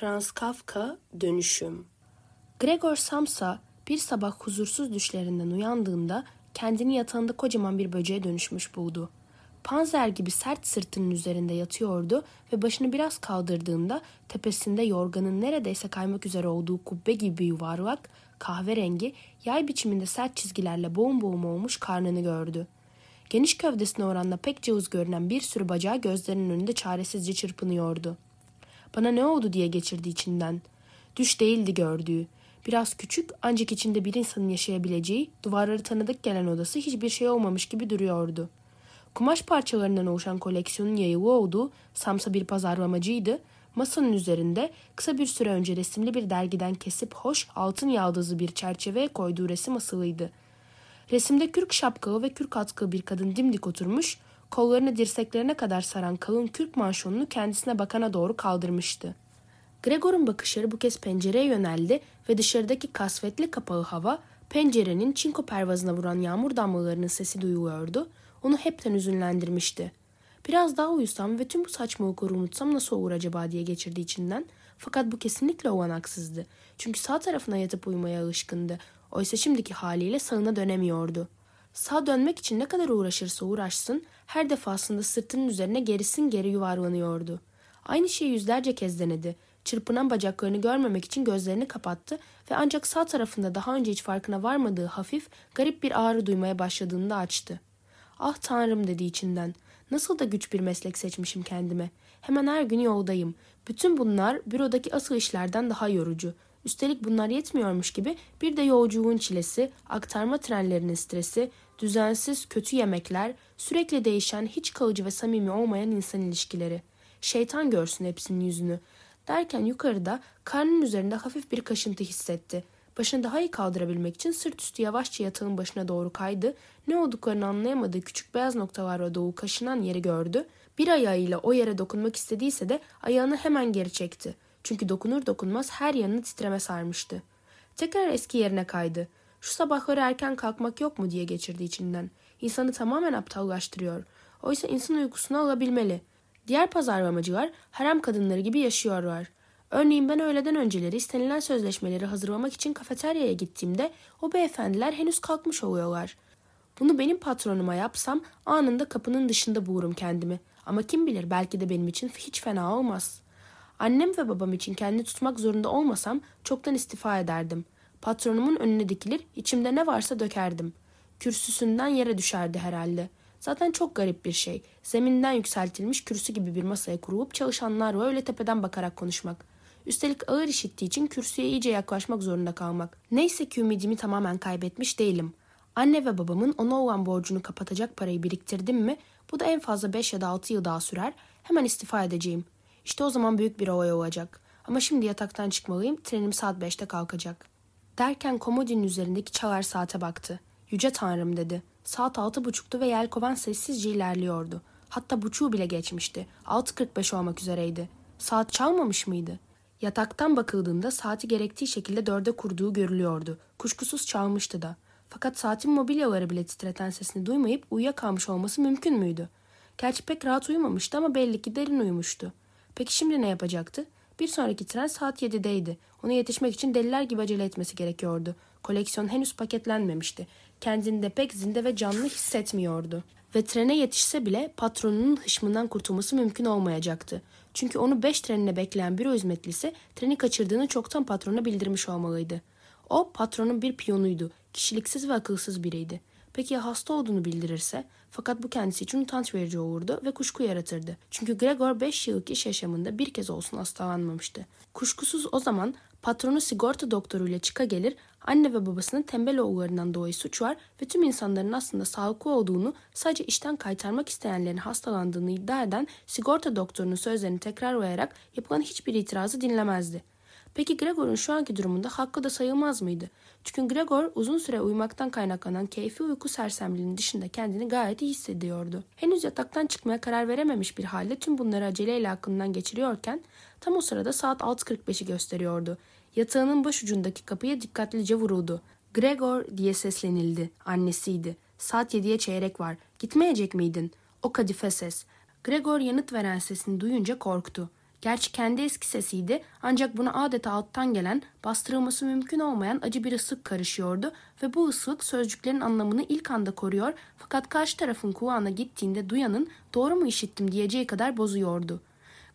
Franz Kafka Dönüşüm Gregor Samsa bir sabah huzursuz düşlerinden uyandığında kendini yatağında kocaman bir böceğe dönüşmüş buldu. Panzer gibi sert sırtının üzerinde yatıyordu ve başını biraz kaldırdığında tepesinde yorganın neredeyse kaymak üzere olduğu kubbe gibi yuvarlak, kahverengi, yay biçiminde sert çizgilerle boğum boğum olmuş karnını gördü. Geniş gövdesine oranla pek cılız görünen bir sürü bacağı gözlerinin önünde çaresizce çırpınıyordu. Bana ne oldu diye geçirdi içinden. Düş değildi gördüğü. Biraz küçük ancak içinde bir insanın yaşayabileceği, duvarları tanıdık gelen odası hiçbir şey olmamış gibi duruyordu. Kumaş parçalarından oluşan koleksiyonun yayılı olduğu Samsa bir pazarlamacıydı. Masanın üzerinde kısa bir süre önce resimli bir dergiden kesip hoş altın yaldızlı bir çerçeveye koyduğu resim asılıydı. Resimde kürk şapkalı ve kürk atkılı bir kadın dimdik oturmuş, kollarını dirseklerine kadar saran kalın kürk manşonunu kendisine bakana doğru kaldırmıştı. Gregor'un bakışları bu kez pencereye yöneldi ve dışarıdaki kasvetli kapalı hava, pencerenin çinko pervazına vuran yağmur damlalarının sesi duyuluyordu, onu hepten üzünlendirmişti. Biraz daha uyusam ve tüm bu saçmalıkları unutsam nasıl olur acaba diye geçirdi içinden. Fakat bu kesinlikle olanaksızdı. Çünkü sağ tarafına yatıp uyumaya alışkındı. Oysa şimdiki haliyle sağına dönemiyordu. Sağ dönmek için ne kadar uğraşırsa uğraşsın, her defasında sırtının üzerine gerisin geri yuvarlanıyordu. Aynı şeyi yüzlerce kez denedi. Çırpınan bacaklarını görmemek için gözlerini kapattı ve ancak sağ tarafında daha önce hiç farkına varmadığı hafif, garip bir ağrı duymaya başladığında açtı. Ah tanrım dedi içinden. Nasıl da güç bir meslek seçmişim kendime. Hemen her gün yoldayım. Bütün bunlar bürodaki asıl işlerden daha yorucu. Üstelik bunlar yetmiyormuş gibi bir de yolculuğun çilesi, aktarma trenlerinin stresi, düzensiz kötü yemekler, sürekli değişen hiç kalıcı ve samimi olmayan insan ilişkileri. Şeytan görsün hepsinin yüzünü. Derken yukarıda karnının üzerinde hafif bir kaşıntı hissetti. Başını daha iyi kaldırabilmek için sırt üstü yavaşça yatağın başına doğru kaydı. Ne olduklarını anlayamadığı küçük beyaz noktalarla dolu kaşınan yeri gördü. Bir ayağıyla o yere dokunmak istediyse de ayağını hemen geri çekti. Çünkü dokunur dokunmaz her yanını titreme sarmıştı. Tekrar eski yerine kaydı. Şu sabahları erken kalkmak yok mu diye geçirdi içinden. İnsanı tamamen aptallaştırıyor. Oysa insan uykusunu alabilmeli. Diğer pazarlamacılar harem kadınları gibi yaşıyorlar. Örneğin ben öğleden önceleri istenilen sözleşmeleri hazırlamak için kafeteryaya gittiğimde o beyefendiler henüz kalkmış oluyorlar. Bunu benim patronuma yapsam anında kapının dışında bulurum kendimi. Ama kim bilir belki de benim için hiç fena olmaz. Annem ve babam için kendini tutmak zorunda olmasam çoktan istifa ederdim. Patronumun önüne dikilir, içimde ne varsa dökerdim. Kürsüsünden yere düşerdi herhalde. Zaten çok garip bir şey. Zeminden yükseltilmiş kürsü gibi bir masaya kurulup çalışanlarla öyle tepeden bakarak konuşmak. Üstelik ağır işittiği için kürsüye iyice yaklaşmak zorunda kalmak. Neyse ki ümidimi tamamen kaybetmiş değilim. Anne ve babamın ona olan borcunu kapatacak parayı biriktirdim mi bu da en fazla 5 ya da 6 yıl daha sürer. Hemen istifa edeceğim. İşte o zaman büyük bir olay olacak. Ama şimdi yataktan çıkmalıyım. Trenim saat 5'te kalkacak. Derken komodinin üzerindeki çalar saate baktı. Yüce tanrım dedi. Saat altı buçuktu ve yelkovan sessizce ilerliyordu. Hatta buçuğu bile geçmişti. 6.45 olmak üzereydi. Saat çalmamış mıydı? Yataktan bakıldığında saati gerektiği şekilde dörde kurduğu görülüyordu. Kuşkusuz çalmıştı da. Fakat saatin mobilyaları bile titreten sesini duymayıp uyuyakalmış olması mümkün müydü? Gerçi pek rahat uyumamıştı ama belli ki derin uyumuştu. Peki şimdi ne yapacaktı? Bir sonraki tren saat 7'deydi. Ona yetişmek için deliler gibi acele etmesi gerekiyordu. Koleksiyon henüz paketlenmemişti. Kendini de pek zinde ve canlı hissetmiyordu. Ve trene yetişse bile patronunun hışmından kurtulması mümkün olmayacaktı. Çünkü onu beş trenine bekleyen büro hizmetlisi treni kaçırdığını çoktan patrona bildirmiş olmalıydı. O patronun bir piyonuydu. Kişiliksiz ve akılsız biriydi. Peki ya hasta olduğunu bildirirse? Fakat bu kendisi için utanç verici olurdu ve kuşku yaratırdı. Çünkü Gregor 5 yıllık iş yaşamında bir kez olsun hastalanmamıştı. Kuşkusuz o zaman patronu sigorta doktoruyla çıka gelir, anne ve babasının tembel oğullarından dolayı suçlar ve tüm insanların aslında sağlıklı olduğunu sadece işten kaytarmak isteyenlerin hastalandığını iddia eden sigorta doktorunun sözlerini tekrarlayarak yapılan hiçbir itirazı dinlemezdi. Peki Gregor'un şu anki durumunda hakkı da sayılmaz mıydı? Çünkü Gregor uzun süre uyumaktan kaynaklanan keyfi uyku sersemliğinin dışında kendini gayet iyi hissediyordu. Henüz yataktan çıkmaya karar verememiş bir halde tüm bunları aceleyle aklından geçiriyorken tam o sırada saat 6.45'i gösteriyordu. Yatağının baş ucundaki kapıya dikkatlice vuruldu. Gregor diye seslenildi. Annesiydi. Saat 7'ye çeyrek var. Gitmeyecek miydin? O kadife ses. Gregor yanıt veren sesini duyunca korktu. Gerçi kendi eski sesiydi ancak buna adeta alttan gelen, bastırılması mümkün olmayan acı bir ıslık karışıyordu ve bu ıslık sözcüklerin anlamını ilk anda koruyor fakat karşı tarafın kulağına gittiğinde duyanın doğru mu işittim diyeceği kadar bozuyordu.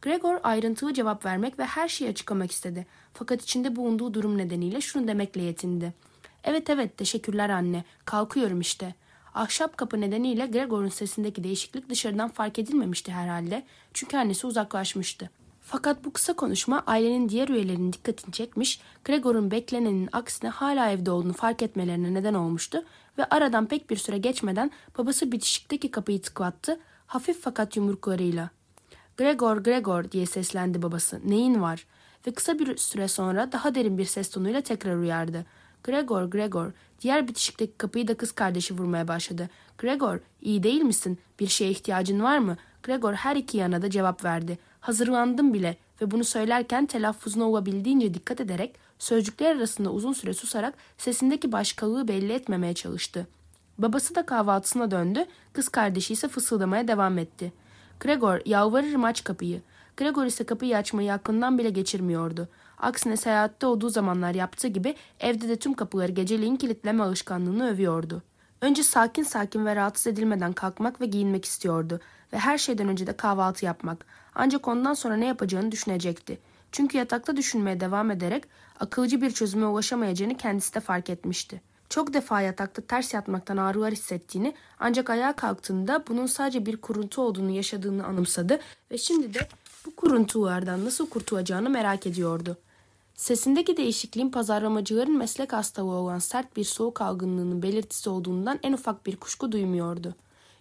Gregor ayrıntılı cevap vermek ve her şeyi açıklamak istedi. Fakat içinde bulunduğu durum nedeniyle şunu demekle yetindi. Evet evet teşekkürler anne. Kalkıyorum işte. Ahşap kapı nedeniyle Gregor'un sesindeki değişiklik dışarıdan fark edilmemişti herhalde. Çünkü annesi uzaklaşmıştı. Fakat bu kısa konuşma ailenin diğer üyelerinin dikkatini çekmiş, Gregor'un beklenenin aksine hala evde olduğunu fark etmelerine neden olmuştu ve aradan pek bir süre geçmeden babası bitişikteki kapıyı tıklattı, hafif fakat yumruklarıyla. Gregor, Gregor diye seslendi babası. Neyin var? Ve kısa bir süre sonra daha derin bir ses tonuyla tekrar uyardı. Gregor, Gregor. Diğer bitişikteki kapıyı da kız kardeşi vurmaya başladı. Gregor, iyi değil misin? Bir şeye ihtiyacın var mı? Gregor her iki yana da cevap verdi. Hazırlandım bile ve bunu söylerken telaffuzuna olabildiğince dikkat ederek sözcükler arasında uzun süre susarak sesindeki başkalığı belli etmemeye çalıştı. Babası da kahvaltısına döndü, kız kardeşi ise fısıldamaya devam etti. Gregor yalvarırım aç kapıyı. Gregor ise kapıyı açmayı aklından bile geçirmiyordu. Aksine seyahatte olduğu zamanlar yaptığı gibi evde de tüm kapıları geceliğin kilitleme alışkanlığını övüyordu. Önce sakin sakin ve rahatsız edilmeden kalkmak ve giyinmek istiyordu ve her şeyden önce de kahvaltı yapmak. Ancak ondan sonra ne yapacağını düşünecekti. Çünkü yatakta düşünmeye devam ederek akılcı bir çözüme ulaşamayacağını kendisi de fark etmişti. Çok defa yatakta ters yatmaktan ağrılar hissettiğini ancak ayağa kalktığında bunun sadece bir kuruntu olduğunu yaşadığını anımsadı ve şimdi de bu kuruntulardan nasıl kurtulacağını merak ediyordu. Sesindeki değişikliğin pazarlamacıların meslek hastalığı olan sert bir soğuk algınlığının belirtisi olduğundan en ufak bir kuşku duymuyordu.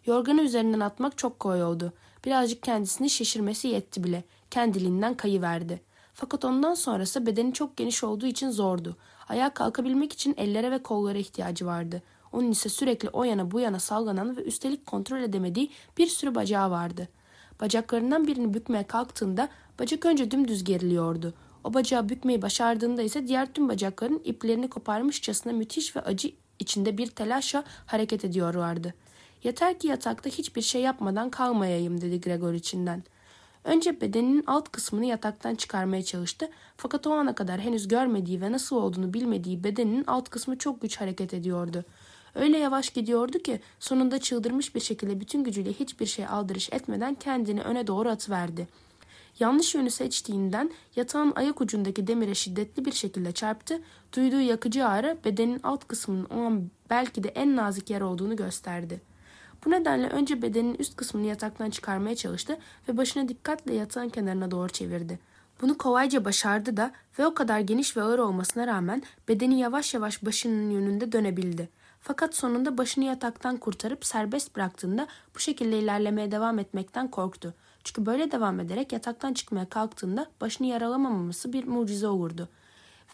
Yorganı üzerinden atmak çok kolay oldu. Birazcık kendisini şişirmesi yetti bile. Kendiliğinden kayıverdi. Fakat ondan sonrası bedeni çok geniş olduğu için zordu. Ayağa kalkabilmek için ellere ve kollara ihtiyacı vardı. Onun ise sürekli o yana bu yana sallanan ve üstelik kontrol edemediği bir sürü bacağı vardı. Bacaklarından birini bükmeye kalktığında bacak önce dümdüz geriliyordu. O bacağı bükmeyi başardığında ise diğer tüm bacakların iplerini koparmışçasına müthiş ve acı içinde bir telaşla hareket ediyorlardı. Yeter ki yatakta hiçbir şey yapmadan kalmayayım dedi Gregor içinden. Önce bedeninin alt kısmını yataktan çıkarmaya çalıştı fakat o ana kadar henüz görmediği ve nasıl olduğunu bilmediği bedeninin alt kısmı çok güç hareket ediyordu. Öyle yavaş gidiyordu ki sonunda çıldırmış bir şekilde bütün gücüyle hiçbir şey aldırış etmeden kendini öne doğru atıverdi. Yanlış yönü seçtiğinden yatağın ayak ucundaki demire şiddetli bir şekilde çarptı. Duyduğu yakıcı ağrı bedenin alt kısmının olan belki de en nazik yer olduğunu gösterdi. Bu nedenle önce bedenin üst kısmını yataktan çıkarmaya çalıştı ve başını dikkatle yatağın kenarına doğru çevirdi. Bunu kolayca başardı da ve o kadar geniş ve ağır olmasına rağmen bedeni yavaş yavaş başının yönünde dönebildi. Fakat sonunda başını yataktan kurtarıp serbest bıraktığında bu şekilde ilerlemeye devam etmekten korktu. Çünkü böyle devam ederek yataktan çıkmaya kalktığında başını yaralamaması bir mucize olurdu.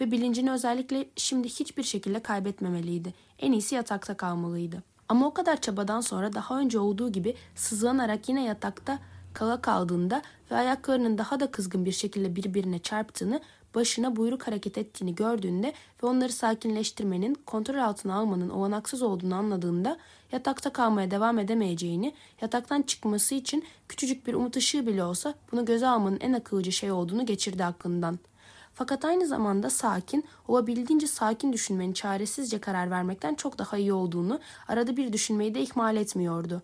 Ve bilincini özellikle şimdi hiçbir şekilde kaybetmemeliydi. En iyisi yatakta kalmalıydı. Ama o kadar çabadan sonra daha önce olduğu gibi sızlanarak yine yatakta kala kaldığında ve ayaklarının daha da kızgın bir şekilde birbirine çarptığını, başına buyruk hareket ettiğini gördüğünde ve onları sakinleştirmenin, kontrol altına almanın olanaksız olduğunu anladığında yatakta kalmaya devam edemeyeceğini, yataktan çıkması için küçücük bir umut ışığı bile olsa bunu göze almanın en akıllıca şey olduğunu geçirdi aklından. Fakat aynı zamanda sakin, olabildiğince sakin düşünmenin çaresizce karar vermekten çok daha iyi olduğunu arada bir düşünmeyi de ihmal etmiyordu.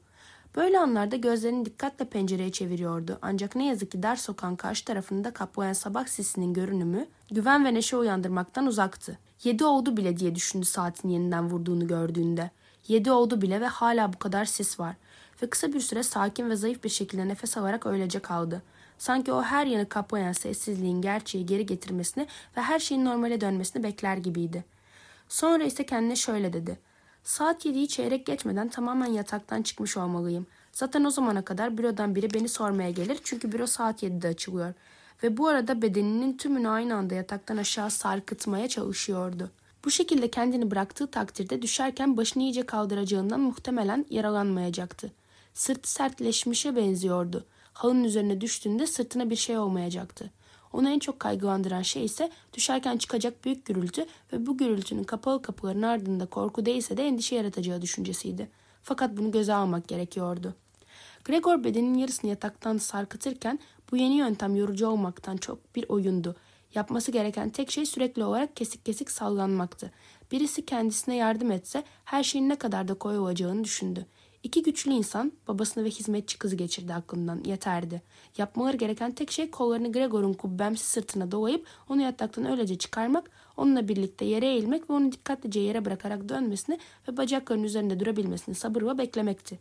Böyle anlarda gözlerini dikkatle pencereye çeviriyordu. Ancak ne yazık ki dar sokağın karşı tarafında kaplayan sabah sisinin görünümü güven ve neşe uyandırmaktan uzaktı. Yedi oldu bile diye düşündü saatin yeniden vurduğunu gördüğünde. Yedi oldu bile ve hala bu kadar sis var. Ve kısa bir süre sakin ve zayıf bir şekilde nefes alarak öylece kaldı. Sanki o her yanı kaplayan sessizliğin gerçeği geri getirmesini ve her şeyin normale dönmesini bekler gibiydi. Sonra ise kendine şöyle dedi. Saat yediği çeyrek geçmeden tamamen yataktan çıkmış olmalıyım. Zaten o zamana kadar bürodan biri beni sormaya gelir çünkü büro saat 7'de açılıyor. Ve bu arada bedeninin tümünü aynı anda yataktan aşağı sarkıtmaya çalışıyordu. Bu şekilde kendini bıraktığı takdirde düşerken başını iyice kaldıracağından muhtemelen yaralanmayacaktı. Sırtı sertleşmişe benziyordu. Halının üzerine düştüğünde sırtına bir şey olmayacaktı. Onu en çok kaygılandıran şey ise düşerken çıkacak büyük gürültü ve bu gürültünün kapalı kapıların ardında korku değilse de endişe yaratacağı düşüncesiydi. Fakat bunu göze almak gerekiyordu. Gregor bedenin yarısını yataktan sarkıtırken Bu yeni yöntem yorucu olmaktan çok bir oyundu. Yapması gereken tek şey sürekli olarak kesik kesik sallanmaktı. Birisi kendisine yardım etse her şeyin ne kadar da kolay olacağını düşündü. İki güçlü insan babasını ve hizmetçi kızı geçirdi aklından. Yeterdi. Yapmaları gereken tek şey kollarını Gregor'un kubbemsi sırtına dolayıp onu yataktan öylece çıkarmak, onunla birlikte yere eğilmek ve onu dikkatlice yere bırakarak dönmesini ve bacaklarının üzerinde durabilmesini sabırla beklemekti.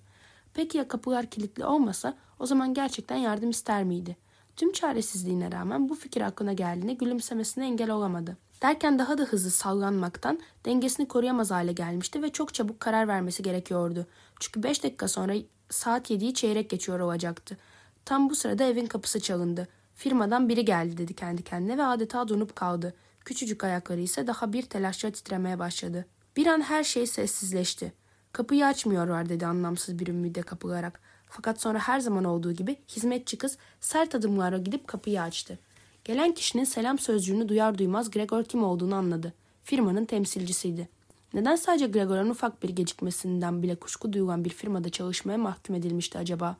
Peki ya kapılar kilitli olmasa o zaman gerçekten yardım ister miydi? Tüm çaresizliğine rağmen bu fikir aklına geldiğinde gülümsemesine engel olamadı. Derken daha da hızlı sallanmaktan dengesini koruyamaz hale gelmişti ve çok çabuk karar vermesi gerekiyordu. Çünkü 5 dakika sonra saat 7'yi çeyrek geçiyor olacaktı. Tam bu sırada evin kapısı çalındı. Firmadan biri geldi dedi kendi kendine ve adeta donup kaldı. Küçücük ayakları ise daha bir telaşla titremeye başladı. Bir an her şey sessizleşti. Kapıyı açmıyorlar dedi anlamsız bir ümide kapılarak. Fakat sonra her zaman olduğu gibi hizmetçi kız sert adımlarla gidip kapıyı açtı. Gelen kişinin selam sözcüğünü duyar duymaz Gregor kim olduğunu anladı. Firmanın temsilcisiydi. Neden sadece Gregor'un ufak bir gecikmesinden bile kuşku duyulan bir firmada çalışmaya mahkum edilmişti acaba?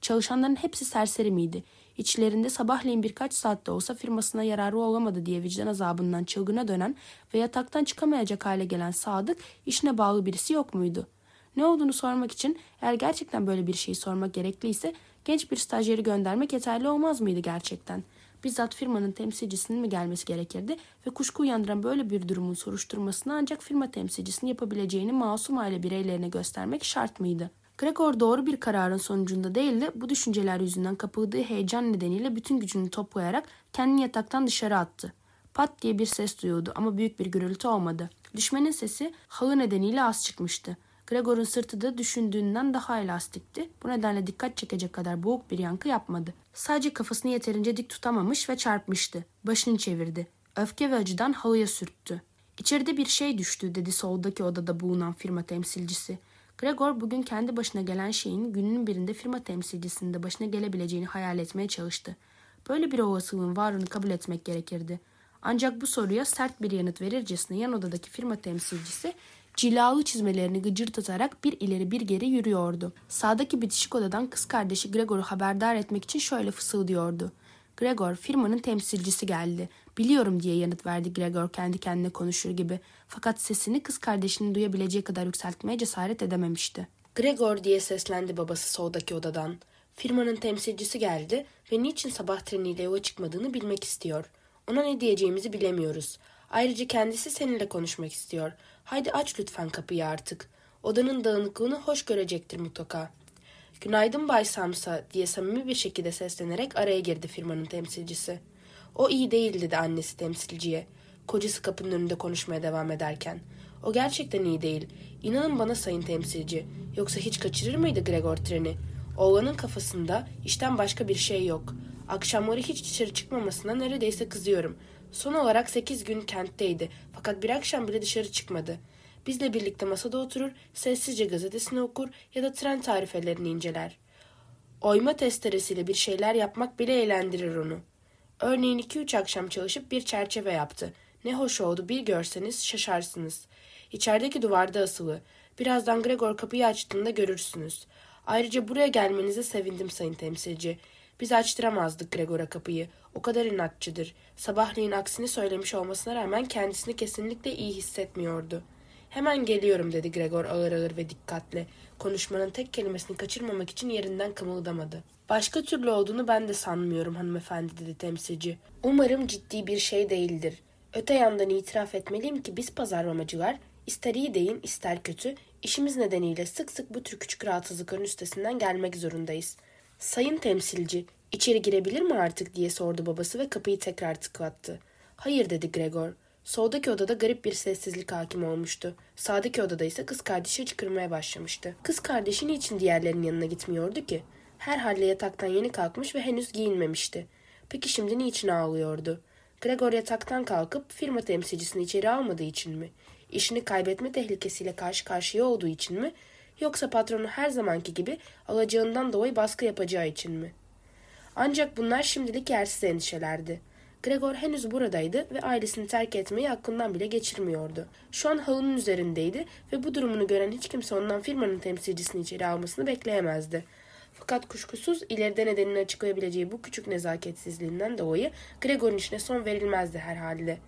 Çalışanların hepsi serseri miydi? İçlerinde sabahleyin birkaç saatte olsa firmasına yararı olamadı diye vicdan azabından çılgına dönen ve yataktan çıkamayacak hale gelen Sadık işine bağlı birisi yok muydu? Ne olduğunu sormak için eğer gerçekten böyle bir şeyi sormak gerekliyse genç bir stajyeri göndermek yeterli olmaz mıydı gerçekten? Bizzat firmanın temsilcisinin mi gelmesi gerekirdi ve kuşku uyandıran böyle bir durumun soruşturmasını ancak firma temsilcisinin yapabileceğini masum aile bireylerine göstermek şart mıydı? Gregor doğru bir kararın sonucunda değil de bu düşünceler yüzünden kapıldığı heyecan nedeniyle bütün gücünü toplayarak kendini yataktan dışarı attı. Pat diye bir ses duyuldu ama büyük bir gürültü olmadı. Düşmenin sesi halı nedeniyle az çıkmıştı. Gregor'un sırtı da düşündüğünden daha elastikti. Bu nedenle dikkat çekecek kadar boğuk bir yankı yapmadı. Sadece kafasını yeterince dik tutamamış ve çarpmıştı. Başını çevirdi. Öfke ve acıdan halıya sürttü. İçeride bir şey düştü dedi soldaki odada bulunan firma temsilcisi. Gregor bugün kendi başına gelen şeyin günün birinde firma temsilcisinin de başına gelebileceğini hayal etmeye çalıştı. Böyle bir olasılığın varlığını kabul etmek gerekirdi. Ancak bu soruya sert bir yanıt verircesine yan odadaki firma temsilcisi cilalı çizmelerini gıcırtatarak bir ileri bir geri yürüyordu. Sağdaki bitişik odadan kız kardeşi Gregor'u haberdar etmek için şöyle fısıldıyordu. Gregor firmanın temsilcisi geldi. Biliyorum diye yanıt verdi Gregor kendi kendine konuşur gibi. Fakat sesini kız kardeşinin duyabileceği kadar yükseltmeye cesaret edememişti. Gregor diye seslendi babası soldaki odadan. Firmanın temsilcisi geldi ve niçin sabah treniyle yola çıkmadığını bilmek istiyor. Ona ne diyeceğimizi bilemiyoruz. Ayrıca kendisi seninle konuşmak istiyor. Haydi aç lütfen kapıyı artık. Odanın dağınıklığını hoş görecektir mutlaka. Günaydın Bay Samsa diye samimi bir şekilde seslenerek araya girdi firmanın temsilcisi. O iyi değil dedi annesi temsilciye. Kocası kapının önünde konuşmaya devam ederken. O gerçekten iyi değil. İnanın bana sayın temsilci. Yoksa hiç kaçırır mıydı Gregor treni? Oğlanın kafasında işten başka bir şey yok. Akşamları hiç dışarı çıkmamasına neredeyse kızıyorum. Son olarak sekiz gün kentteydi fakat bir akşam bile dışarı çıkmadı. Bizle birlikte masada oturur, sessizce gazetesini okur ya da tren tarifelerini inceler. Oyma testeresiyle bir şeyler yapmak bile eğlendirir onu. Örneğin iki üç akşam çalışıp bir çerçeve yaptı. Ne hoş oldu bir görseniz şaşarsınız. İçerideki duvarda asılı. Birazdan Gregor kapıyı açtığında görürsünüz. Ayrıca buraya gelmenize sevindim sayın temsilci. Biz açtıramazdık Gregor'a kapıyı. O kadar inatçıdır. Sabahleyin aksini söylemiş olmasına rağmen kendisini kesinlikle iyi hissetmiyordu. Hemen geliyorum dedi Gregor ağır ağır ve dikkatle. Konuşmanın tek kelimesini kaçırmamak için yerinden kımıldamadı. Başka türlü olduğunu ben de sanmıyorum hanımefendi dedi temsilci. Umarım ciddi bir şey değildir. Öte yandan itiraf etmeliyim ki biz pazarlamacılar ister iyi deyin ister kötü işimiz nedeniyle sık sık bu tür küçük rahatsızlıkların üstesinden gelmek zorundayız. Sayın temsilci, içeri girebilir mi artık diye sordu babası ve kapıyı tekrar tıklattı. Hayır dedi Gregor. Soldaki odada garip bir sessizlik hakim olmuştu. Sağdaki odada ise kız kardeşi çıkırmaya başlamıştı. Kız kardeşi niçin diğerlerinin yanına gitmiyordu ki? Herhalde yataktan yeni kalkmış ve henüz giyinmemişti. Peki şimdi niçin ağlıyordu? Gregor yataktan kalkıp firma temsilcisini içeri almadığı için mi? İşini kaybetme tehlikesiyle karşı karşıya olduğu için mi? Yoksa patronu her zamanki gibi alacağından dolayı baskı yapacağı için mi? Ancak bunlar şimdilik yersiz endişelerdi. Gregor henüz buradaydı ve ailesini terk etmeyi aklından bile geçirmiyordu. Şu an halının üzerindeydi ve bu durumunu gören hiç kimse ondan firmanın temsilcisini içeri almasını bekleyemezdi. Fakat kuşkusuz ileride nedenini açıklayabileceği bu küçük nezaketsizliğinden dolayı Gregor'un işine son verilmezdi herhalde.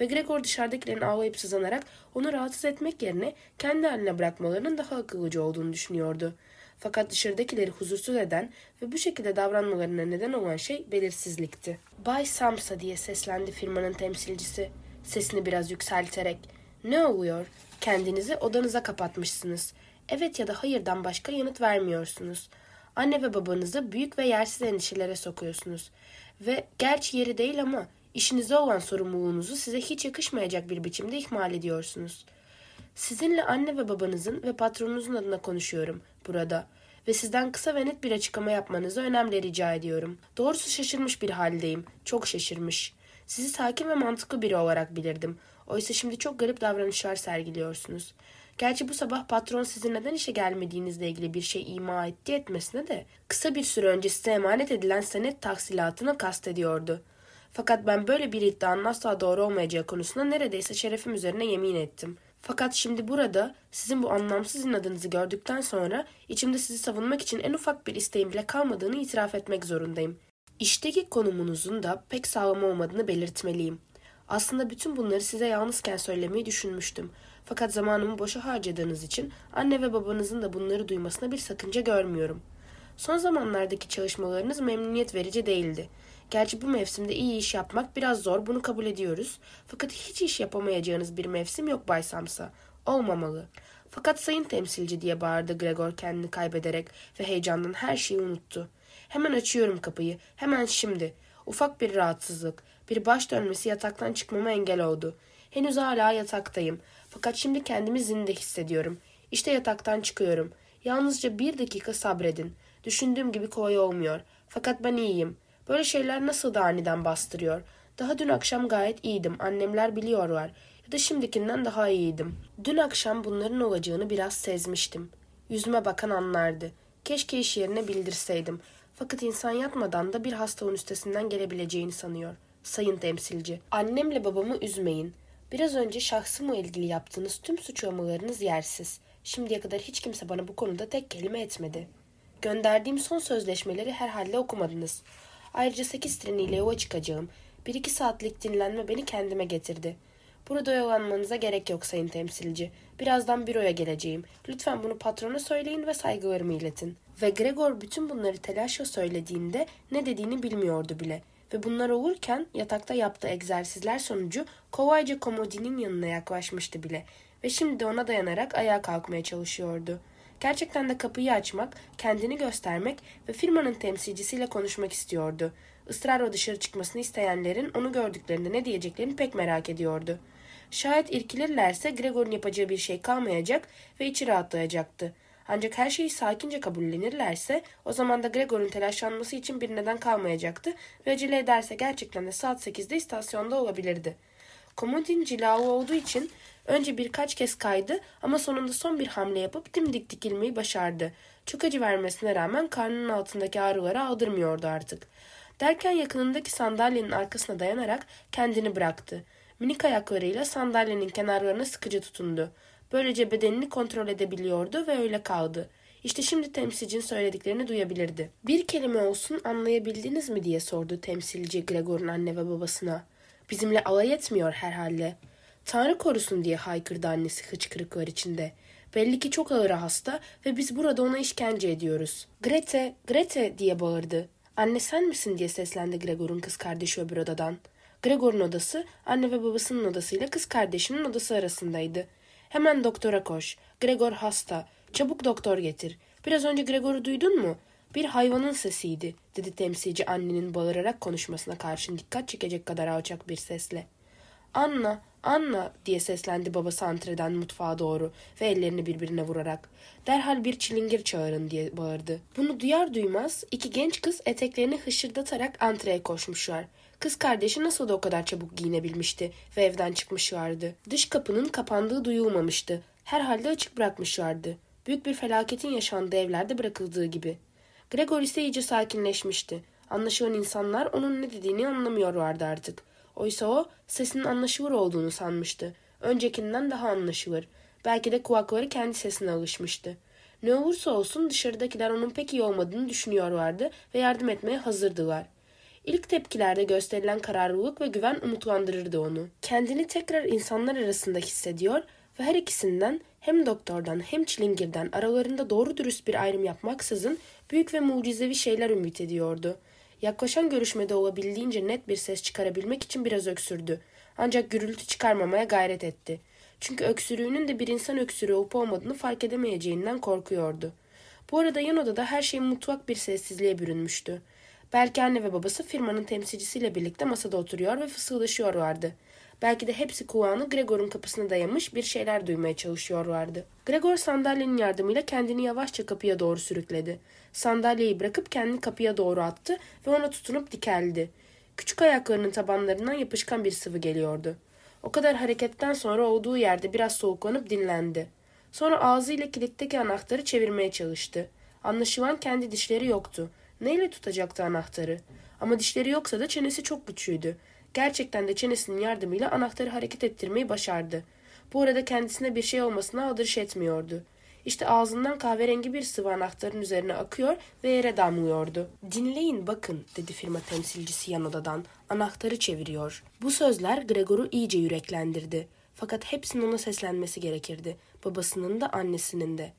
Ve Gregor dışarıdakilerin ağlayıp sızanarak onu rahatsız etmek yerine kendi haline bırakmalarının daha akıllıca olduğunu düşünüyordu. Fakat dışarıdakileri huzursuz eden ve bu şekilde davranmalarına neden olan şey belirsizlikti. Bay Samsa diye seslendi firmanın temsilcisi sesini biraz yükselterek. Ne oluyor? Kendinizi odanıza kapatmışsınız. Evet ya da hayırdan başka yanıt vermiyorsunuz. Anne ve babanızı büyük ve yersiz endişelere sokuyorsunuz. Ve gerçi yeri değil ama işinize olan sorumluluğunuzu size hiç yakışmayacak bir biçimde ihmal ediyorsunuz. Sizinle anne ve babanızın ve patronunuzun adına konuşuyorum burada ve sizden kısa ve net bir açıklama yapmanızı önemli rica ediyorum. Doğrusu şaşırmış bir haldeyim. Çok şaşırmış. Sizi sakin ve mantıklı biri olarak bilirdim. Oysa şimdi çok garip davranışlar sergiliyorsunuz. Gerçi bu sabah patron sizin neden işe gelmediğinizle ilgili bir şey ima etti etmesine de kısa bir süre önce size emanet edilen senet taksilatını kastediyordu. Fakat ben böyle bir iddianın asla doğru olmayacağı konusunda neredeyse şerefim üzerine yemin ettim. Fakat şimdi burada sizin bu anlamsız inadınızı gördükten sonra içimde sizi savunmak için en ufak bir isteğim bile kalmadığını itiraf etmek zorundayım. İşteki konumunuzun da pek sağlam olmadığını belirtmeliyim. Aslında bütün bunları size yalnızken söylemeyi düşünmüştüm. Fakat zamanımı boşa harcadığınız için anne ve babanızın da bunları duymasına bir sakınca görmüyorum. Son zamanlardaki çalışmalarınız memnuniyet verici değildi. Gerçi bu mevsimde iyi iş yapmak biraz zor bunu kabul ediyoruz. Fakat hiç iş yapamayacağınız bir mevsim yok Bay Samsa. Olmamalı. Fakat sayın temsilci diye bağırdı Gregor kendini kaybederek ve heyecandan her şeyi unuttu. Hemen açıyorum kapıyı. Hemen şimdi. Ufak bir rahatsızlık. Bir baş dönmesi yataktan çıkmama engel oldu. Henüz hala yataktayım. Fakat şimdi kendimi zinde hissediyorum. İşte yataktan çıkıyorum. Yalnızca bir dakika sabredin. Düşündüğüm gibi kolay olmuyor. Fakat ben iyiyim. Böyle şeyler nasıl da aniden bastırıyor. Daha dün akşam gayet iyiydim. Annemler biliyorlar. Ya da şimdikinden daha iyiydim. Dün akşam bunların olacağını biraz sezmiştim. Yüzüme bakan anlardı. Keşke iş yerine bildirseydim. Fakat insan yatmadan da bir hastanın üstesinden gelebileceğini sanıyor. Sayın temsilci, annemle babamı üzmeyin. Biraz önce şahsımla ilgili yaptığınız tüm suçlamalarınız yersiz. Şimdiye kadar hiç kimse bana bu konuda tek kelime etmedi. Gönderdiğim son sözleşmeleri herhalde okumadınız. Ayrıca sekiz treniyle yola çıkacağım. Bir iki saatlik dinlenme beni kendime getirdi. Burada oyalanmanıza gerek yok sayın temsilci. Birazdan büroya geleceğim. Lütfen bunu patrona söyleyin ve saygılarımı iletin. Ve Gregor bütün bunları telaşla söylediğinde ne dediğini bilmiyordu bile. Ve bunlar olurken yatakta yaptığı egzersizler sonucu kolayca komodinin yanına yaklaşmıştı bile. Ve şimdi ona dayanarak ayağa kalkmaya çalışıyordu. Gerçekten de kapıyı açmak, kendini göstermek ve firmanın temsilcisiyle konuşmak istiyordu. Israrla dışarı çıkmasını isteyenlerin onu gördüklerinde ne diyeceklerini pek merak ediyordu. Şayet irkilirlerse Gregor'un yapacağı bir şey kalmayacak ve içi rahatlayacaktı. Ancak her şeyi sakince kabullenirlerse o zaman da Gregor'un telaşlanması için bir neden kalmayacaktı ve acele ederse gerçekten de saat 8'de istasyonda olabilirdi. Komodin cilalı olduğu için önce birkaç kez kaydı ama sonunda son bir hamle yapıp dimdik dikilmeyi başardı. Çok acı vermesine rağmen karnının altındaki ağrıları aldırmıyordu artık. Derken yakınındaki sandalyenin arkasına dayanarak kendini bıraktı. Minik ayaklarıyla sandalyenin kenarlarına sıkıcı tutundu. Böylece bedenini kontrol edebiliyordu ve öyle kaldı. İşte şimdi temsilcinin söylediklerini duyabilirdi. Bir kelime olsun anlayabildiniz mi diye sordu temsilci Gregor'un anne ve babasına. Bizimle alay etmiyor herhalde. Tanrı korusun diye haykırdı annesi hıçkırıklar içinde. Belli ki çok ağır hasta ve biz burada ona işkence ediyoruz. Grete, Grete diye bağırdı. Anne sen misin diye seslendi Gregor'un kız kardeşi öbür odadan. Gregor'un odası anne ve babasının odasıyla kız kardeşinin odası arasındaydı. Hemen doktora koş. Gregor hasta. Çabuk doktor getir. Biraz önce Gregor'u duydun mu? Bir hayvanın sesiydi, dedi temsilci annenin bağırarak konuşmasına karşın dikkat çekecek kadar alçak bir sesle. Anna, Anna diye seslendi babası antreden mutfağa doğru ve ellerini birbirine vurarak. Derhal bir çilingir çağırın diye bağırdı. Bunu duyar duymaz iki genç kız eteklerini hışırdatarak antreye koşmuşlar. Kız kardeşi nasıl da o kadar çabuk giyinebilmişti ve evden çıkmışlardı. Dış kapının kapandığı duyulmamıştı. Herhalde açık bırakmışlardı. Büyük bir felaketin yaşandığı evlerde bırakıldığı gibi. Gregor ise iyice sakinleşmişti. Anlaşılan insanlar onun ne dediğini anlamıyorlardı artık. Oysa o sesinin anlaşılır olduğunu sanmıştı. Öncekinden daha anlaşılır. Belki de kulakları kendi sesine alışmıştı. Ne olursa olsun dışarıdakiler onun pek iyi olmadığını düşünüyorlardı ve yardım etmeye hazırdılar. İlk tepkilerde gösterilen kararlılık ve güven umutlandırırdı onu. Kendini tekrar insanlar arasında hissediyor ve her ikisinden hem doktordan hem çilingirden aralarında doğru dürüst bir ayrım yapmaksızın büyük ve mucizevi şeyler ümit ediyordu. Yaklaşan görüşmede olabildiğince net bir ses çıkarabilmek için biraz öksürdü. Ancak gürültü çıkarmamaya gayret etti. Çünkü öksürüğünün de bir insan öksürüğü olup olmadığını fark edemeyeceğinden korkuyordu. Bu arada yan odada her şey mutfak bir sessizliğe bürünmüştü. Belki anne ve babası firmanın temsilcisiyle birlikte masada oturuyor ve fısıldaşıyorlardı. Belki de hepsi kulağını Gregor'un kapısına dayamış bir şeyler duymaya çalışıyorlardı. Gregor sandalyenin yardımıyla kendini yavaşça kapıya doğru sürükledi. Sandalyeyi bırakıp kendini kapıya doğru attı ve ona tutunup dikeldi. Küçük ayaklarının tabanlarından yapışkan bir sıvı geliyordu. O kadar hareketten sonra olduğu yerde biraz soğuklanıp dinlendi. Sonra ağzıyla kilitteki anahtarı çevirmeye çalıştı. Anlaşılan kendi dişleri yoktu. Neyle tutacaktı anahtarı? Ama dişleri yoksa da çenesi çok güçlüydü. Gerçekten de çenesinin yardımıyla anahtarı hareket ettirmeyi başardı. Bu arada kendisine bir şey olmasına aldırış etmiyordu. İşte ağzından kahverengi bir sıvı anahtarın üzerine akıyor ve yere damlıyordu. Dinleyin bakın dedi firma temsilcisi yan odadan. Anahtarı çeviriyor. Bu sözler Gregor'u iyice yüreklendirdi. Fakat hepsinin ona seslenmesi gerekirdi. Babasının da annesinin de.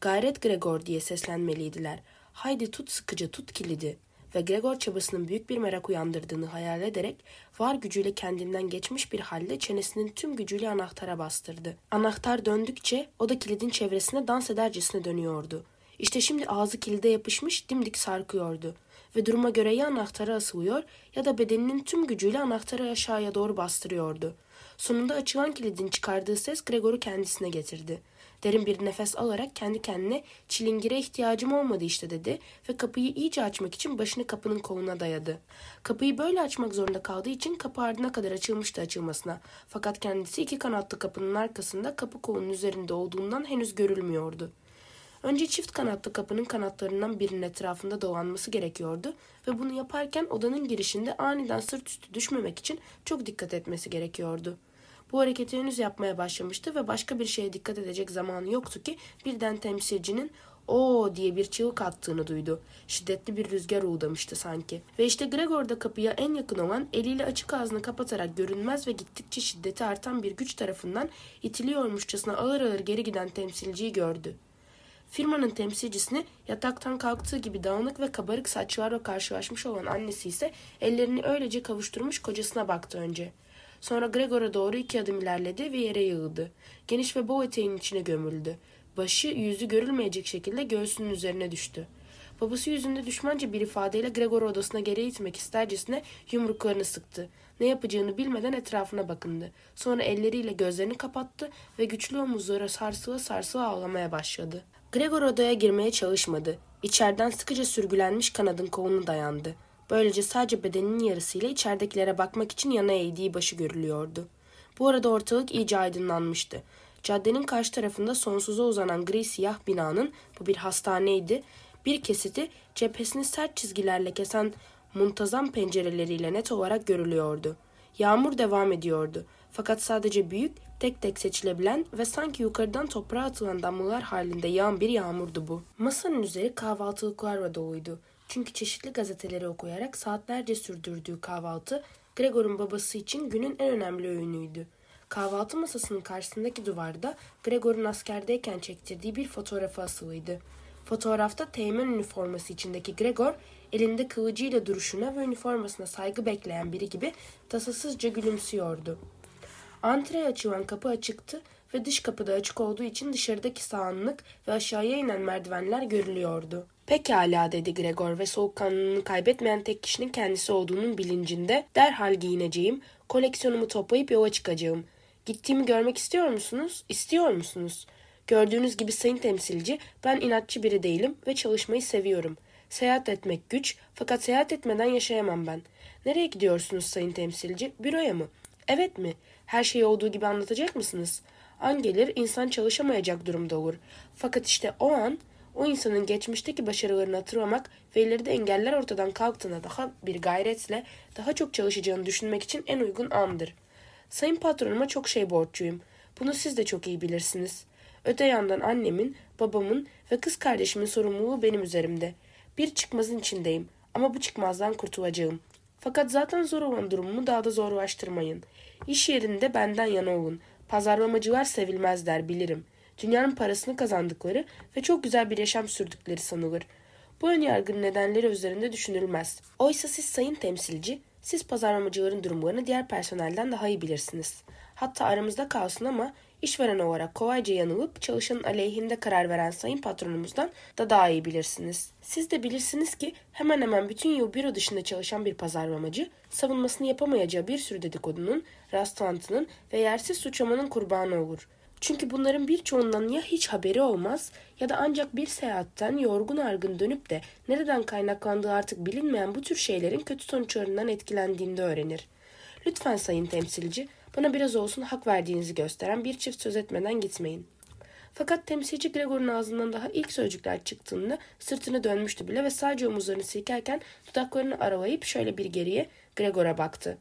Gayret Gregor diye seslenmeliydiler. Haydi tut sıkıca tut kilidi ve Gregor çabasının büyük bir merak uyandırdığını hayal ederek var gücüyle kendinden geçmiş bir halde çenesinin tüm gücüyle anahtara bastırdı. Anahtar döndükçe o da kilidin çevresine dans edercesine dönüyordu. İşte şimdi ağzı kilide yapışmış dimdik sarkıyordu ve duruma göre ya anahtara asılıyor ya da bedeninin tüm gücüyle anahtarı aşağıya doğru bastırıyordu. Sonunda açılan kilidin çıkardığı ses Gregor'u kendisine getirdi. Derin bir nefes alarak kendi kendine çilingire ihtiyacım olmadı işte dedi ve kapıyı iyice açmak için başını kapının koluna dayadı. Kapıyı böyle açmak zorunda kaldığı için kapı ardına kadar açılmıştı açılmasına. Fakat kendisi iki kanatlı kapının arkasında kapı kolunun üzerinde olduğundan henüz görülmüyordu. Önce çift kanatlı kapının kanatlarından birinin etrafında dolanması gerekiyordu ve bunu yaparken odanın girişinde aniden sırt üstü düşmemek için çok dikkat etmesi gerekiyordu. Bu hareketi henüz yapmaya başlamıştı ve başka bir şeye dikkat edecek zamanı yoktu ki birden temsilcinin o diye bir çığlık attığını duydu. Şiddetli bir rüzgar uğdamıştı sanki. Ve işte Gregor da kapıya en yakın olan eliyle açık ağzını kapatarak görünmez ve gittikçe şiddeti artan bir güç tarafından itiliyormuşçasına ağır ağır geri giden temsilciyi gördü. Firmanın temsilcisini yataktan kalktığı gibi dağınık ve kabarık saçlarla karşılaşmış olan annesi ise ellerini öylece kavuşturmuş kocasına baktı önce.'' Sonra Gregor'a doğru iki adım ilerledi ve yere yığıldı. Geniş ve bol eteğin içine gömüldü. Başı yüzü görülmeyecek şekilde göğsünün üzerine düştü. Babası yüzünde düşmanca bir ifadeyle Gregor odasına geri itmek istercesine yumruklarını sıktı. Ne yapacağını bilmeden etrafına bakındı. Sonra elleriyle gözlerini kapattı ve güçlü omuzlara sarsıla sarsıla ağlamaya başladı. Gregor odaya girmeye çalışmadı. İçeriden sıkıca sürgülenmiş kanadın kolunu dayandı. Böylece sadece bedeninin yarısıyla içeridekilere bakmak için yana eğdiği başı görülüyordu. Bu arada ortalık iyice aydınlanmıştı. Caddenin karşı tarafında sonsuza uzanan gri siyah binanın, bu bir hastaneydi, bir kesiti cephesini sert çizgilerle kesen muntazam pencereleriyle net olarak görülüyordu. Yağmur devam ediyordu. Fakat sadece büyük, tek tek seçilebilen ve sanki yukarıdan toprağa atılan damlalar halinde yağan bir yağmurdu bu. Masanın üzeri kahvaltılıklarla doluydu. Çünkü çeşitli gazeteleri okuyarak saatlerce sürdürdüğü kahvaltı Gregor'un babası için günün en önemli öğünüydü. Kahvaltı masasının karşısındaki duvarda Gregor'un askerdeyken çektirdiği bir fotoğrafı asılıydı. Fotoğrafta teğmen üniforması içindeki Gregor elinde kılıcıyla duruşuna ve üniformasına saygı bekleyen biri gibi tasasızca gülümsüyordu. Antreye açılan kapı açıktı ve dış kapıda açık olduğu için dışarıdaki sağanlık ve aşağıya inen merdivenler görülüyordu. Pekala dedi Gregor ve soğukkanlılığını kaybetmeyen tek kişinin kendisi olduğunun bilincinde derhal giyineceğim, koleksiyonumu toplayıp yola çıkacağım. Gittiğimi görmek istiyor musunuz? İstiyor musunuz? Gördüğünüz gibi sayın temsilci ben inatçı biri değilim ve çalışmayı seviyorum. Seyahat etmek güç fakat seyahat etmeden yaşayamam ben. Nereye gidiyorsunuz sayın temsilci? Büroya mı? Evet mi? Her şeyi olduğu gibi anlatacak mısınız? An gelir insan çalışamayacak durumda olur. Fakat işte o an o insanın geçmişteki başarılarını hatırlamak ve ileride engeller ortadan kalktığında daha bir gayretle daha çok çalışacağını düşünmek için en uygun andır. Sayın patronuma çok şey borçluyum. Bunu siz de çok iyi bilirsiniz. Öte yandan annemin, babamın ve kız kardeşimin sorumluluğu benim üzerimde. Bir çıkmazın içindeyim ama bu çıkmazdan kurtulacağım. Fakat zaten zor olan durumumu daha da zorlaştırmayın. İş yerinde benden yana olun. Pazarlamacılar sevilmezler bilirim. Dünyanın parasını kazandıkları ve çok güzel bir yaşam sürdükleri sanılır. Bu önyargının nedenleri üzerinde düşünülmez. Oysa siz sayın temsilci, siz pazarlamacıların durumlarını diğer personelden daha iyi bilirsiniz. Hatta aramızda kalsın ama işveren olarak kolayca yanılıp çalışanın aleyhinde karar veren sayın patronumuzdan da daha iyi bilirsiniz. Siz de bilirsiniz ki hemen hemen bütün yıl büro dışında çalışan bir pazarlamacı savunmasını yapamayacağı bir sürü dedikodunun, rastlantının ve yersiz suçlamanın kurbanı olur. Çünkü bunların birçoğundan ya hiç haberi olmaz ya da ancak bir seyahatten yorgun argın dönüp de nereden kaynaklandığı artık bilinmeyen bu tür şeylerin kötü sonuçlarından etkilendiğinde öğrenir. Lütfen sayın temsilci, bana biraz olsun hak verdiğinizi gösteren bir çift söz etmeden gitmeyin. Fakat temsilci Gregor'un ağzından daha ilk sözcükler çıktığında sırtını dönmüştü bile ve sadece omuzlarını silkerken dudaklarını aralayıp şöyle bir geriye Gregor'a baktı.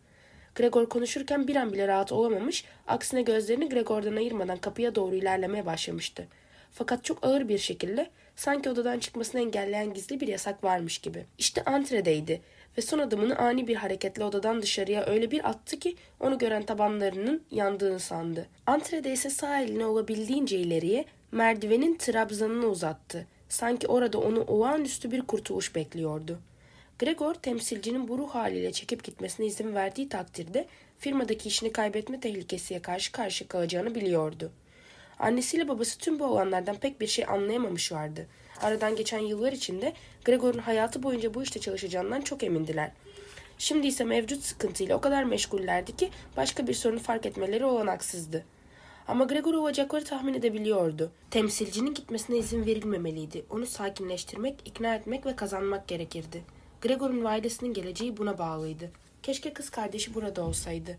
Gregor konuşurken bir an bile rahat olamamış, aksine gözlerini Gregor'dan ayırmadan kapıya doğru ilerlemeye başlamıştı. Fakat çok ağır bir şekilde sanki odadan çıkmasını engelleyen gizli bir yasak varmış gibi. İşte antredeydi ve son adımını ani bir hareketle odadan dışarıya öyle bir attı ki onu gören tabanlarının yandığını sandı. Antrede ise sağ elini olabildiğince ileriye merdivenin trabzanını uzattı. Sanki orada onu olağanüstü bir kurtuluş bekliyordu. Gregor temsilcinin bu ruh haliyle çekip gitmesine izin verdiği takdirde firmadaki işini kaybetme tehlikesiye karşı karşı kalacağını biliyordu. Annesiyle babası tüm bu olanlardan pek bir şey anlayamamış vardı. Aradan geçen yıllar içinde Gregor'un hayatı boyunca bu işte çalışacağından çok emindiler. Şimdi ise mevcut sıkıntıyla o kadar meşgullerdi ki başka bir sorunu fark etmeleri olanaksızdı. Ama Gregor olacakları tahmin edebiliyordu. Temsilcinin gitmesine izin verilmemeliydi. Onu sakinleştirmek, ikna etmek ve kazanmak gerekirdi. Gregor'un ailesinin geleceği buna bağlıydı. Keşke kız kardeşi burada olsaydı.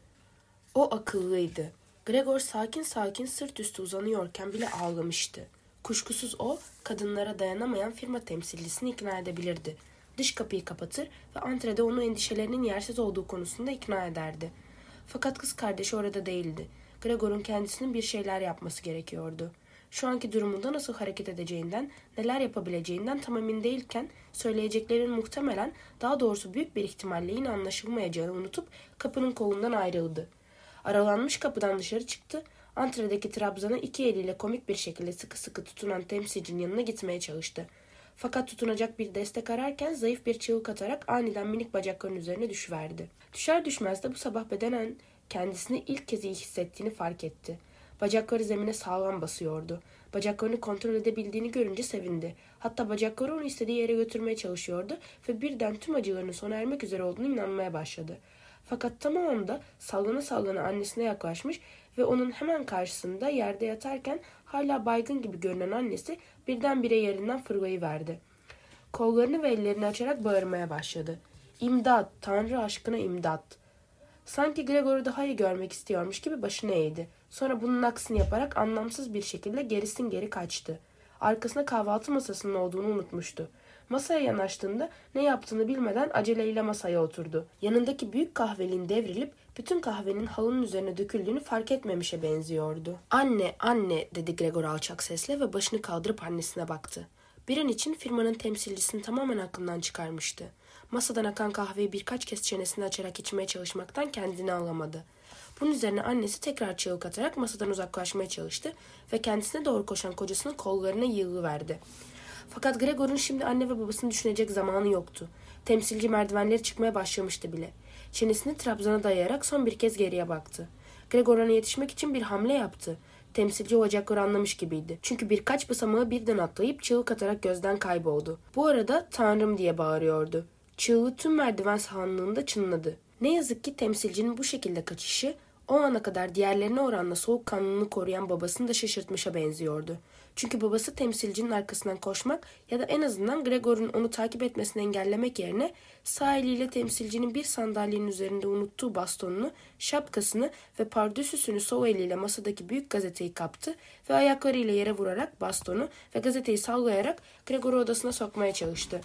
O akıllıydı. Gregor sakin sakin sırt üstü uzanıyorken bile ağlamıştı. Kuşkusuz o, kadınlara dayanamayan firma temsilcisini ikna edebilirdi. Dış kapıyı kapatır ve antrede onu endişelerinin yersiz olduğu konusunda ikna ederdi. Fakat kız kardeşi orada değildi. Gregor'un kendisinin bir şeyler yapması gerekiyordu. Şu anki durumunda nasıl hareket edeceğinden, neler yapabileceğinden tam emin değilken söyleyeceklerin muhtemelen daha doğrusu büyük bir ihtimalle yine anlaşılmayacağını unutup kapının kolundan ayrıldı. Aralanmış kapıdan dışarı çıktı. Antredeki trabzana iki eliyle komik bir şekilde sıkı sıkı tutunan temsilcinin yanına gitmeye çalıştı. Fakat tutunacak bir destek ararken zayıf bir çığlık atarak aniden minik bacakların üzerine düşüverdi. Düşer düşmez de bu sabah bedenen kendisini ilk kez iyi hissettiğini fark etti. Bacakları zemine sağlam basıyordu. Bacaklarını kontrol edebildiğini görünce sevindi. Hatta bacakları onu istediği yere götürmeye çalışıyordu ve birden tüm acılarının sona ermek üzere olduğunu inanmaya başladı. Fakat tam o anda sallana sallana annesine yaklaşmış ve onun hemen karşısında yerde yatarken hala baygın gibi görünen annesi birdenbire yerinden fırlayıverdi. Kollarını ve ellerini açarak bağırmaya başladı. İmdat, Tanrı aşkına imdat. Sanki Gregor'u daha iyi görmek istiyormuş gibi başını eğdi. Sonra bunun aksini yaparak anlamsız bir şekilde gerisin geri kaçtı. Arkasında kahvaltı masasının olduğunu unutmuştu. Masaya yanaştığında ne yaptığını bilmeden aceleyle masaya oturdu. Yanındaki büyük kahvelin devrilip bütün kahvenin halının üzerine döküldüğünü fark etmemişe benziyordu. Anne, anne dedi Gregor alçak sesle ve başını kaldırıp annesine baktı. Bir an için firmanın temsilcisini tamamen aklından çıkarmıştı. Masadan akan kahveyi birkaç kez çenesini açarak içmeye çalışmaktan kendini alamadı. Bunun üzerine annesi tekrar çığlık atarak masadan uzaklaşmaya çalıştı ve kendisine doğru koşan kocasının kollarına yığılıverdi. Fakat Gregor'un şimdi anne ve babasını düşünecek zamanı yoktu. Temsilci merdivenleri çıkmaya başlamıştı bile. Çenesini trabzana dayayarak son bir kez geriye baktı. Gregor ona yetişmek için bir hamle yaptı. Temsilci olacakları anlamış gibiydi. Çünkü birkaç basamağı birden atlayıp çığlık atarak gözden kayboldu. Bu arada Tanrım diye bağırıyordu. Çığlığı tüm merdiven sahanlığında çınladı. Ne yazık ki temsilcinin bu şekilde kaçışı o ana kadar diğerlerine oranla soğukkanlılığını koruyan babasını da şaşırtmışa benziyordu. Çünkü babası temsilcinin arkasından koşmak ya da en azından Gregor'un onu takip etmesini engellemek yerine sağ eliyle temsilcinin bir sandalyenin üzerinde unuttuğu bastonunu, şapkasını ve pardösüsünü sol eliyle masadaki büyük gazeteyi kaptı ve ayaklarıyla yere vurarak bastonu ve gazeteyi sallayarak Gregor'u odasına sokmaya çalıştı.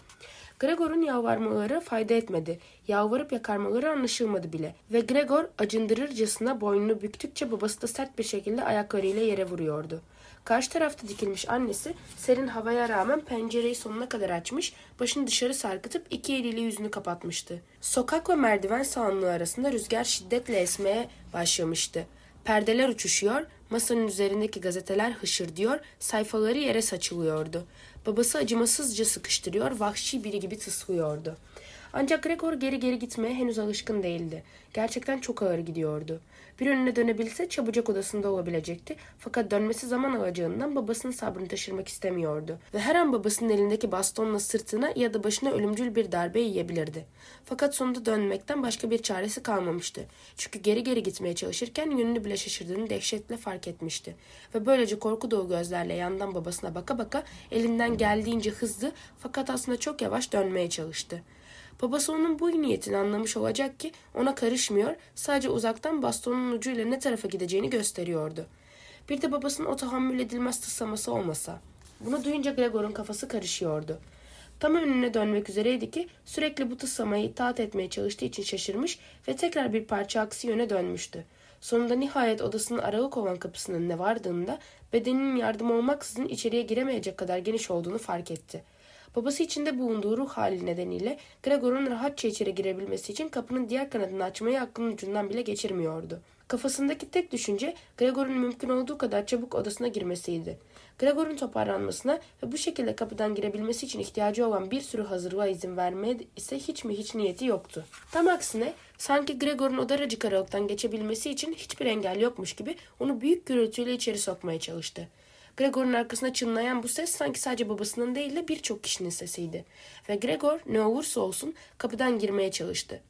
Gregor'un yalvarmaları fayda etmedi. Yalvarıp yakarmaları anlaşılmadı bile. Ve Gregor acındırırcasına boynunu büktükçe babası da sert bir şekilde ayaklarıyla yere vuruyordu. Karşı tarafta dikilmiş annesi serin havaya rağmen pencereyi sonuna kadar açmış, başını dışarı sarkıtıp iki eliyle yüzünü kapatmıştı. Sokak ve merdiven sağanlığı arasında rüzgar şiddetle esmeye başlamıştı. Perdeler uçuşuyor, masanın üzerindeki gazeteler hışırdıyor, sayfaları yere saçılıyordu. Babası acımasızca sıkıştırıyor, vahşi biri gibi tıslıyordu. Ancak Gregor geri geri gitmeye henüz alışkın değildi. Gerçekten çok ağır gidiyordu. Bir önüne dönebilse çabucak odasında olabilecekti. Fakat dönmesi zaman alacağından babasının sabrını taşırmak istemiyordu. Ve her an babasının elindeki bastonla sırtına ya da başına ölümcül bir darbe yiyebilirdi. Fakat sonunda dönmekten başka bir çaresi kalmamıştı. Çünkü geri geri gitmeye çalışırken yönünü bile şaşırdığını dehşetle fark etmişti. Ve böylece korku dolu gözlerle yandan babasına baka baka elinden geldiğince hızlı fakat aslında çok yavaş dönmeye çalıştı. Babası onun bu niyetini anlamış olacak ki ona karışmıyor, sadece uzaktan bastonun ucuyla ne tarafa gideceğini gösteriyordu. Bir de babasının o tahammül edilmez tıslaması olmasa. Bunu duyunca Gregor'un kafası karışıyordu. Tam önüne dönmek üzereydi ki sürekli bu tıslamayı itaat etmeye çalıştığı için şaşırmış ve tekrar bir parça aksi yöne dönmüştü. Sonunda nihayet odasının aralık olan kapısının önüne vardığında bedeninin yardım olmaksızın içeriye giremeyecek kadar geniş olduğunu fark etti. Babası içinde bulunduğu ruh hali nedeniyle Gregor'un rahatça içeri girebilmesi için kapının diğer kanadını açmayı aklının ucundan bile geçirmiyordu. Kafasındaki tek düşünce Gregor'un mümkün olduğu kadar çabuk odasına girmesiydi. Gregor'un toparlanmasına ve bu şekilde kapıdan girebilmesi için ihtiyacı olan bir sürü hazırlığa izin vermeye ise hiç mi hiç niyeti yoktu. Tam aksine sanki Gregor'un o daracık aralıktan geçebilmesi için hiçbir engel yokmuş gibi onu büyük gürültüyle içeri sokmaya çalıştı. Gregor'un arkasına çınlayan bu ses sanki sadece babasının değil de birçok kişinin sesiydi. Ve Gregor ne olursa olsun kapıdan girmeye çalıştı.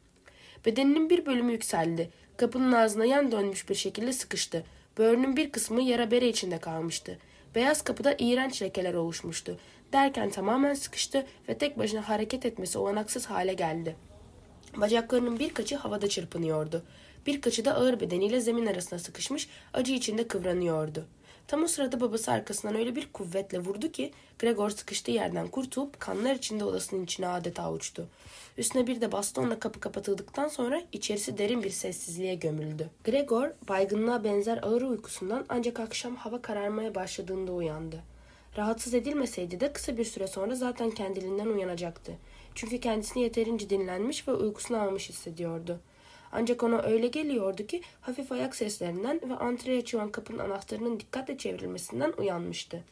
Bedeninin bir bölümü yükseldi. Kapının ağzına yan dönmüş bir şekilde sıkıştı. Böğrünün bir kısmı yara bere içinde kalmıştı. Beyaz kapıda iğrenç lekeler oluşmuştu. Derken tamamen sıkıştı ve tek başına hareket etmesi olanaksız hale geldi. Bacaklarının birkaçı havada çırpınıyordu. Birkaçı da ağır bedeniyle zemin arasına sıkışmış, acı içinde kıvranıyordu. Tam o sırada babası arkasından öyle bir kuvvetle vurdu ki Gregor sıkıştığı yerden kurtulup kanlar içinde odasının içine adeta uçtu. Üstüne bir de bastonla kapı kapatıldıktan sonra içerisi derin bir sessizliğe gömüldü. Gregor baygınlığa benzer ağır uykusundan ancak akşam hava kararmaya başladığında uyandı. Rahatsız edilmeseydi de kısa bir süre sonra zaten kendiliğinden uyanacaktı. Çünkü kendisini yeterince dinlenmiş ve uykusunu almış hissediyordu. Ancak ona öyle geliyordu ki hafif ayak seslerinden ve antreye açılan kapının anahtarının dikkatle çevrilmesinden uyanmıştı.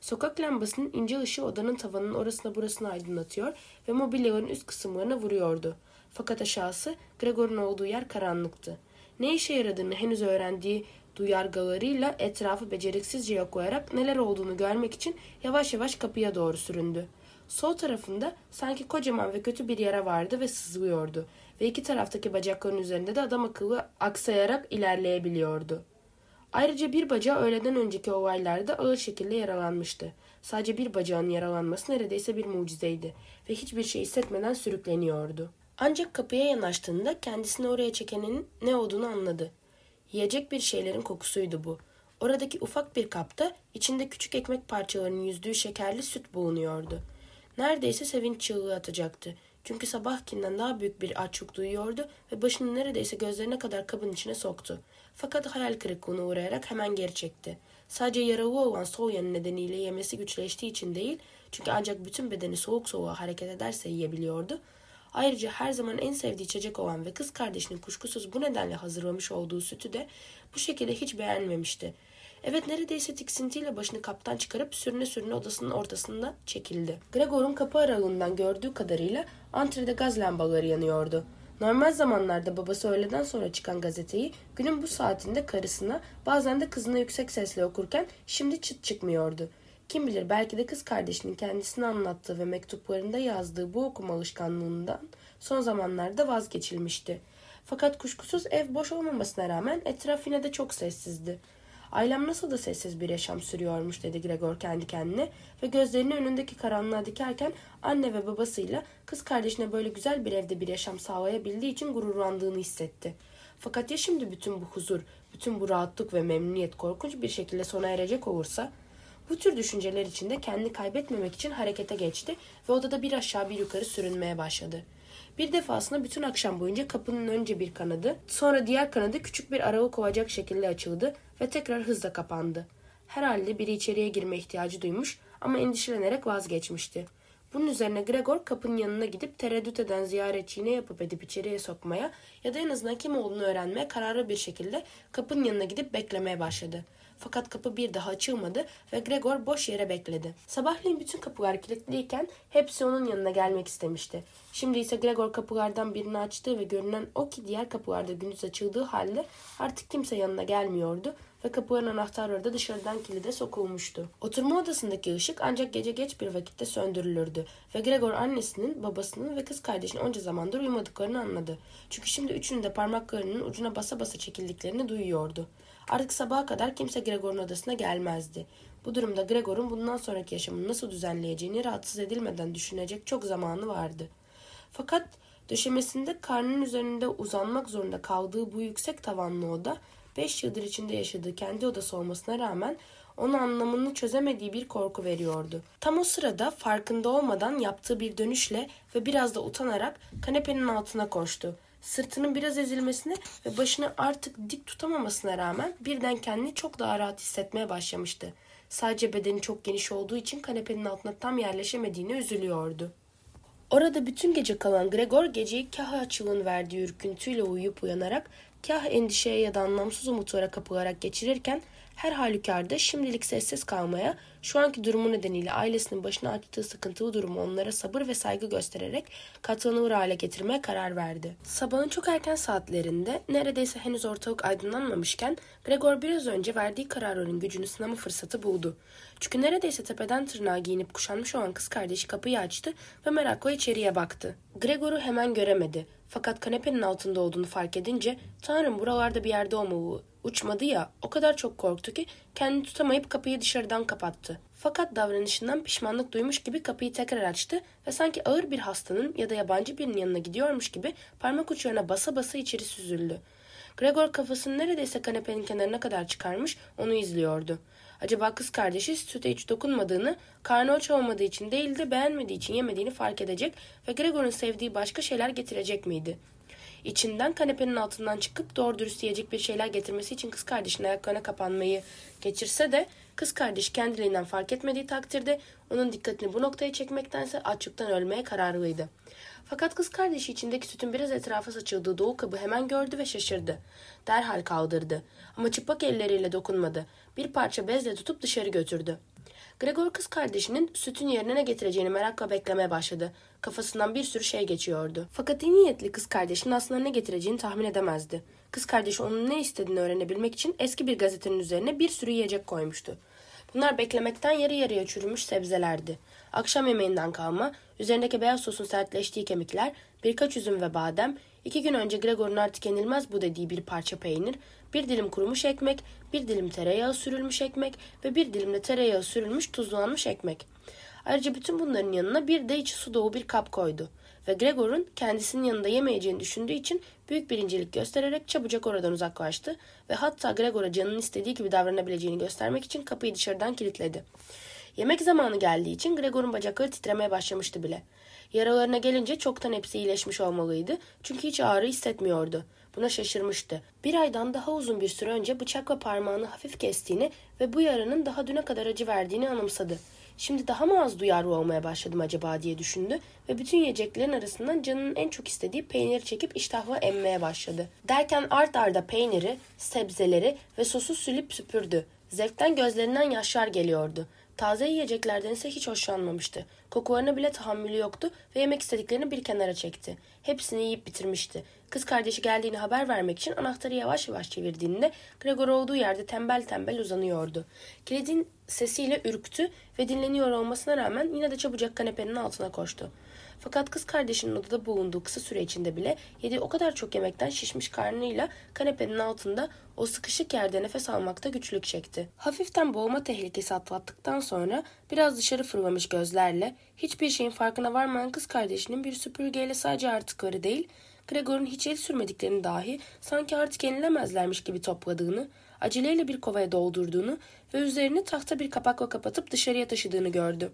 Sokak lambasının ince ışığı odanın tavanının orasına burasına aydınlatıyor ve mobilyaların üst kısımlarına vuruyordu. Fakat aşağısı Gregor'un olduğu yer karanlıktı. Ne işe yaradığını henüz öğrendiği duyargalarıyla etrafı beceriksizce yoklayarak neler olduğunu görmek için yavaş yavaş kapıya doğru süründü. Sol tarafında sanki kocaman ve kötü bir yara vardı ve sızlıyordu ve iki taraftaki bacakların üzerinde de adam akıllı aksayarak ilerleyebiliyordu. Ayrıca bir bacağı öğleden önceki olaylarda ağır şekilde yaralanmıştı. Sadece bir bacağın yaralanması neredeyse bir mucizeydi ve hiçbir şey hissetmeden sürükleniyordu. Ancak kapıya yanaştığında kendisini oraya çekenin ne olduğunu anladı. Yiyecek bir şeylerin kokusuydu bu. Oradaki ufak bir kapta içinde küçük ekmek parçalarının yüzdüğü şekerli süt bulunuyordu. Neredeyse sevinç çığlığı atacaktı. Çünkü sabahkinden daha büyük bir açlık duyuyordu ve başını neredeyse gözlerine kadar kabın içine soktu. Fakat hayal kırıklığına uğrayarak hemen geri çekti. Sadece yaralı olan sol yanı nedeniyle yemesi güçleştiği için değil, çünkü ancak bütün bedeni soğuk soğuğa hareket ederse yiyebiliyordu. Ayrıca her zaman en sevdiği içecek olan ve kız kardeşinin kuşkusuz bu nedenle hazırlamış olduğu sütü de bu şekilde hiç beğenmemişti. Evet neredeyse tiksintiyle başını kaptan çıkarıp sürüne sürüne odasının ortasında çekildi. Gregor'un kapı aralığından gördüğü kadarıyla antrede gaz lambaları yanıyordu. Normal zamanlarda babası öğleden sonra çıkan gazeteyi günün bu saatinde karısına bazen de kızına yüksek sesle okurken şimdi çıt çıkmıyordu. Kim bilir belki de kız kardeşinin kendisine anlattığı ve mektuplarında yazdığı bu okuma alışkanlığından son zamanlarda vazgeçilmişti. Fakat kuşkusuz ev boş olmamasına rağmen etraf yine de çok sessizdi. Ailem nasıl da sessiz bir yaşam sürüyormuş dedi Gregor kendi kendine ve gözlerini önündeki karanlığa dikerken anne ve babasıyla kız kardeşine böyle güzel bir evde bir yaşam sağlayabildiği için gururlandığını hissetti. Fakat ya şimdi bütün bu huzur, bütün bu rahatlık ve memnuniyet korkunç bir şekilde sona erecek olursa? Bu tür düşünceler içinde kendini kaybetmemek için harekete geçti ve odada bir aşağı bir yukarı sürünmeye başladı. Bir defasında bütün akşam boyunca kapının önce bir kanadı, sonra diğer kanadı küçük bir aralık olacak şekilde açıldı ve tekrar hızla kapandı. Herhalde biri içeriye girme ihtiyacı duymuş ama endişelenerek vazgeçmişti. Bunun üzerine Gregor kapının yanına gidip tereddüt eden ziyaretçiyi ne yapıp edip içeriye sokmaya ya da en azından kim olduğunu öğrenmeye kararlı bir şekilde kapının yanına gidip beklemeye başladı. Fakat kapı bir daha açılmadı ve Gregor boş yere bekledi. Sabahleyin bütün kapılar kilitliyken hepsi onun yanına gelmek istemişti. Şimdi ise Gregor kapılardan birini açtı ve görünen o ki diğer kapılarda gündüz açıldığı halde artık kimse yanına gelmiyordu ve kapıların anahtarları da dışarıdan kilide sokulmuştu. Oturma odasındaki ışık ancak gece geç bir vakitte söndürülürdü ve Gregor annesinin, babasının ve kız kardeşinin onca zamandır uyumadıklarını anladı. Çünkü şimdi üçünün de parmaklarının ucuna basa basa çekildiklerini duyuyordu. Artık sabaha kadar kimse Gregor'un odasına gelmezdi. Bu durumda Gregor'un bundan sonraki yaşamını nasıl düzenleyeceğini rahatsız edilmeden düşünecek çok zamanı vardı. Fakat döşemesinde karnının üzerinde uzanmak zorunda kaldığı bu yüksek tavanlı oda 5 yıldır içinde yaşadığı kendi odası olmasına rağmen ona anlamını çözemediği bir korku veriyordu. Tam o sırada farkında olmadan yaptığı bir dönüşle ve biraz da utanarak kanepenin altına koştu. Sırtının biraz ezilmesine ve başını artık dik tutamamasına rağmen birden kendini çok daha rahat hissetmeye başlamıştı. Sadece bedeni çok geniş olduğu için kanepenin altına tam yerleşemediğine üzülüyordu. Orada bütün gece kalan Gregor geceyi kah açılın verdiği ürküntüyle uyuyup uyanarak kah endişeye ya da anlamsız umutlara kapılarak geçirirken her halükarda şimdilik sessiz kalmaya, şu anki durumu nedeniyle ailesinin başına açtığı sıkıntılı durumu onlara sabır ve saygı göstererek katlanılır hale getirmeye karar verdi. Sabahın çok erken saatlerinde neredeyse henüz ortalık aydınlanmamışken Gregor biraz önce verdiği kararların gücünü sınama fırsatı buldu. Çünkü neredeyse tepeden tırnağa giyinip kuşanmış olan kız kardeşi kapıyı açtı ve merakla içeriye baktı. Gregor'u hemen göremedi. Fakat kanepenin altında olduğunu fark edince Tanrım buralarda bir yerde olmalı uçmadı ya o kadar çok korktu ki kendini tutamayıp kapıyı dışarıdan kapattı. Fakat davranışından pişmanlık duymuş gibi kapıyı tekrar açtı ve sanki ağır bir hastanın ya da yabancı birinin yanına gidiyormuş gibi parmak uçlarına basa basa içeri süzüldü. Gregor kafasını neredeyse kanepenin kenarına kadar çıkarmış onu izliyordu. Acaba kız kardeşi süte hiç dokunmadığını, karnı aç olmadığı için değil de beğenmediği için yemediğini fark edecek ve Gregor'un sevdiği başka şeyler getirecek miydi? İçinden kanepenin altından çıkıp doğru dürüst yiyecek bir şeyler getirmesi için kız kardeşinin ayaklarına kapanmayı geçirse de kız kardeş kendiliğinden fark etmediği takdirde onun dikkatini bu noktaya çekmektense açlıktan ölmeye kararlıydı. Fakat kız kardeşi içindeki sütün biraz etrafa saçıldığı doğu kabı hemen gördü ve şaşırdı. Derhal kaldırdı. Ama çıplak elleriyle dokunmadı. Bir parça bezle tutup dışarı götürdü. Gregor kız kardeşinin sütün yerine ne getireceğini merakla beklemeye başladı. Kafasından bir sürü şey geçiyordu. Fakat iyi niyetli kız kardeşinin aslında ne getireceğini tahmin edemezdi. Kız kardeşi onun ne istediğini öğrenebilmek için eski bir gazetenin üzerine bir sürü yiyecek koymuştu. Bunlar beklemekten yarı yarıya çürümüş sebzelerdi. Akşam yemeğinden kalma, üzerindeki beyaz sosun sertleştiği kemikler, birkaç üzüm ve badem, iki gün önce Gregor'un artık yenilmez bu dediği bir parça peynir, bir dilim kurumuş ekmek, bir dilim tereyağı sürülmüş ekmek ve bir dilim de tereyağı sürülmüş tuzlanmış ekmek. Ayrıca bütün bunların yanına bir de içi su dolu bir kap koydu ve Gregor'un kendisinin yanında yemeyeceğini düşündüğü için büyük bir incelik göstererek çabucak oradan uzaklaştı ve hatta Gregor'a canının istediği gibi davranabileceğini göstermek için kapıyı dışarıdan kilitledi. Yemek zamanı geldiği için Gregor'un bacakları titremeye başlamıştı bile. Yaralarına gelince çoktan hepsi iyileşmiş olmalıydı çünkü hiç ağrı hissetmiyordu. Buna şaşırmıştı. Bir aydan daha uzun bir süre önce bıçakla parmağını hafif kestiğini ve bu yaranın daha düne kadar acı verdiğini anımsadı. Şimdi daha mı az duyarlı olmaya başladım acaba diye düşündü ve bütün yiyeceklerin arasından canının en çok istediği peyniri çekip iştahla emmeye başladı. Derken art arda peyniri, sebzeleri ve sosu sülüp süpürdü. Zevkten gözlerinden yaşlar geliyordu. Taze yiyeceklerden ise hiç hoşlanmamıştı. Kokularına bile tahammülü yoktu ve yemek istediklerini bir kenara çekti. Hepsini yiyip bitirmişti. Kız kardeşi geldiğini haber vermek için anahtarı yavaş yavaş çevirdiğinde Gregor olduğu yerde tembel tembel uzanıyordu. Kilidin sesiyle ürktü ve dinleniyor olmasına rağmen yine de çabucak kanepenin altına koştu. Fakat kız kardeşinin odada bulunduğu kısa süre içinde bile yediği o kadar çok yemekten şişmiş karnıyla kanepenin altında o sıkışık yerde nefes almakta güçlük çekti. Hafiften boğulma tehlikesi atlattıktan sonra biraz dışarı fırlamış gözlerle hiçbir şeyin farkına varmayan kız kardeşinin bir süpürgeyle sadece artıkları değil Gregor'un hiç el sürmediklerini dahi sanki artık yenilemezlermiş gibi topladığını, aceleyle bir kovaya doldurduğunu ve üzerini tahta bir kapakla kapatıp dışarıya taşıdığını gördü.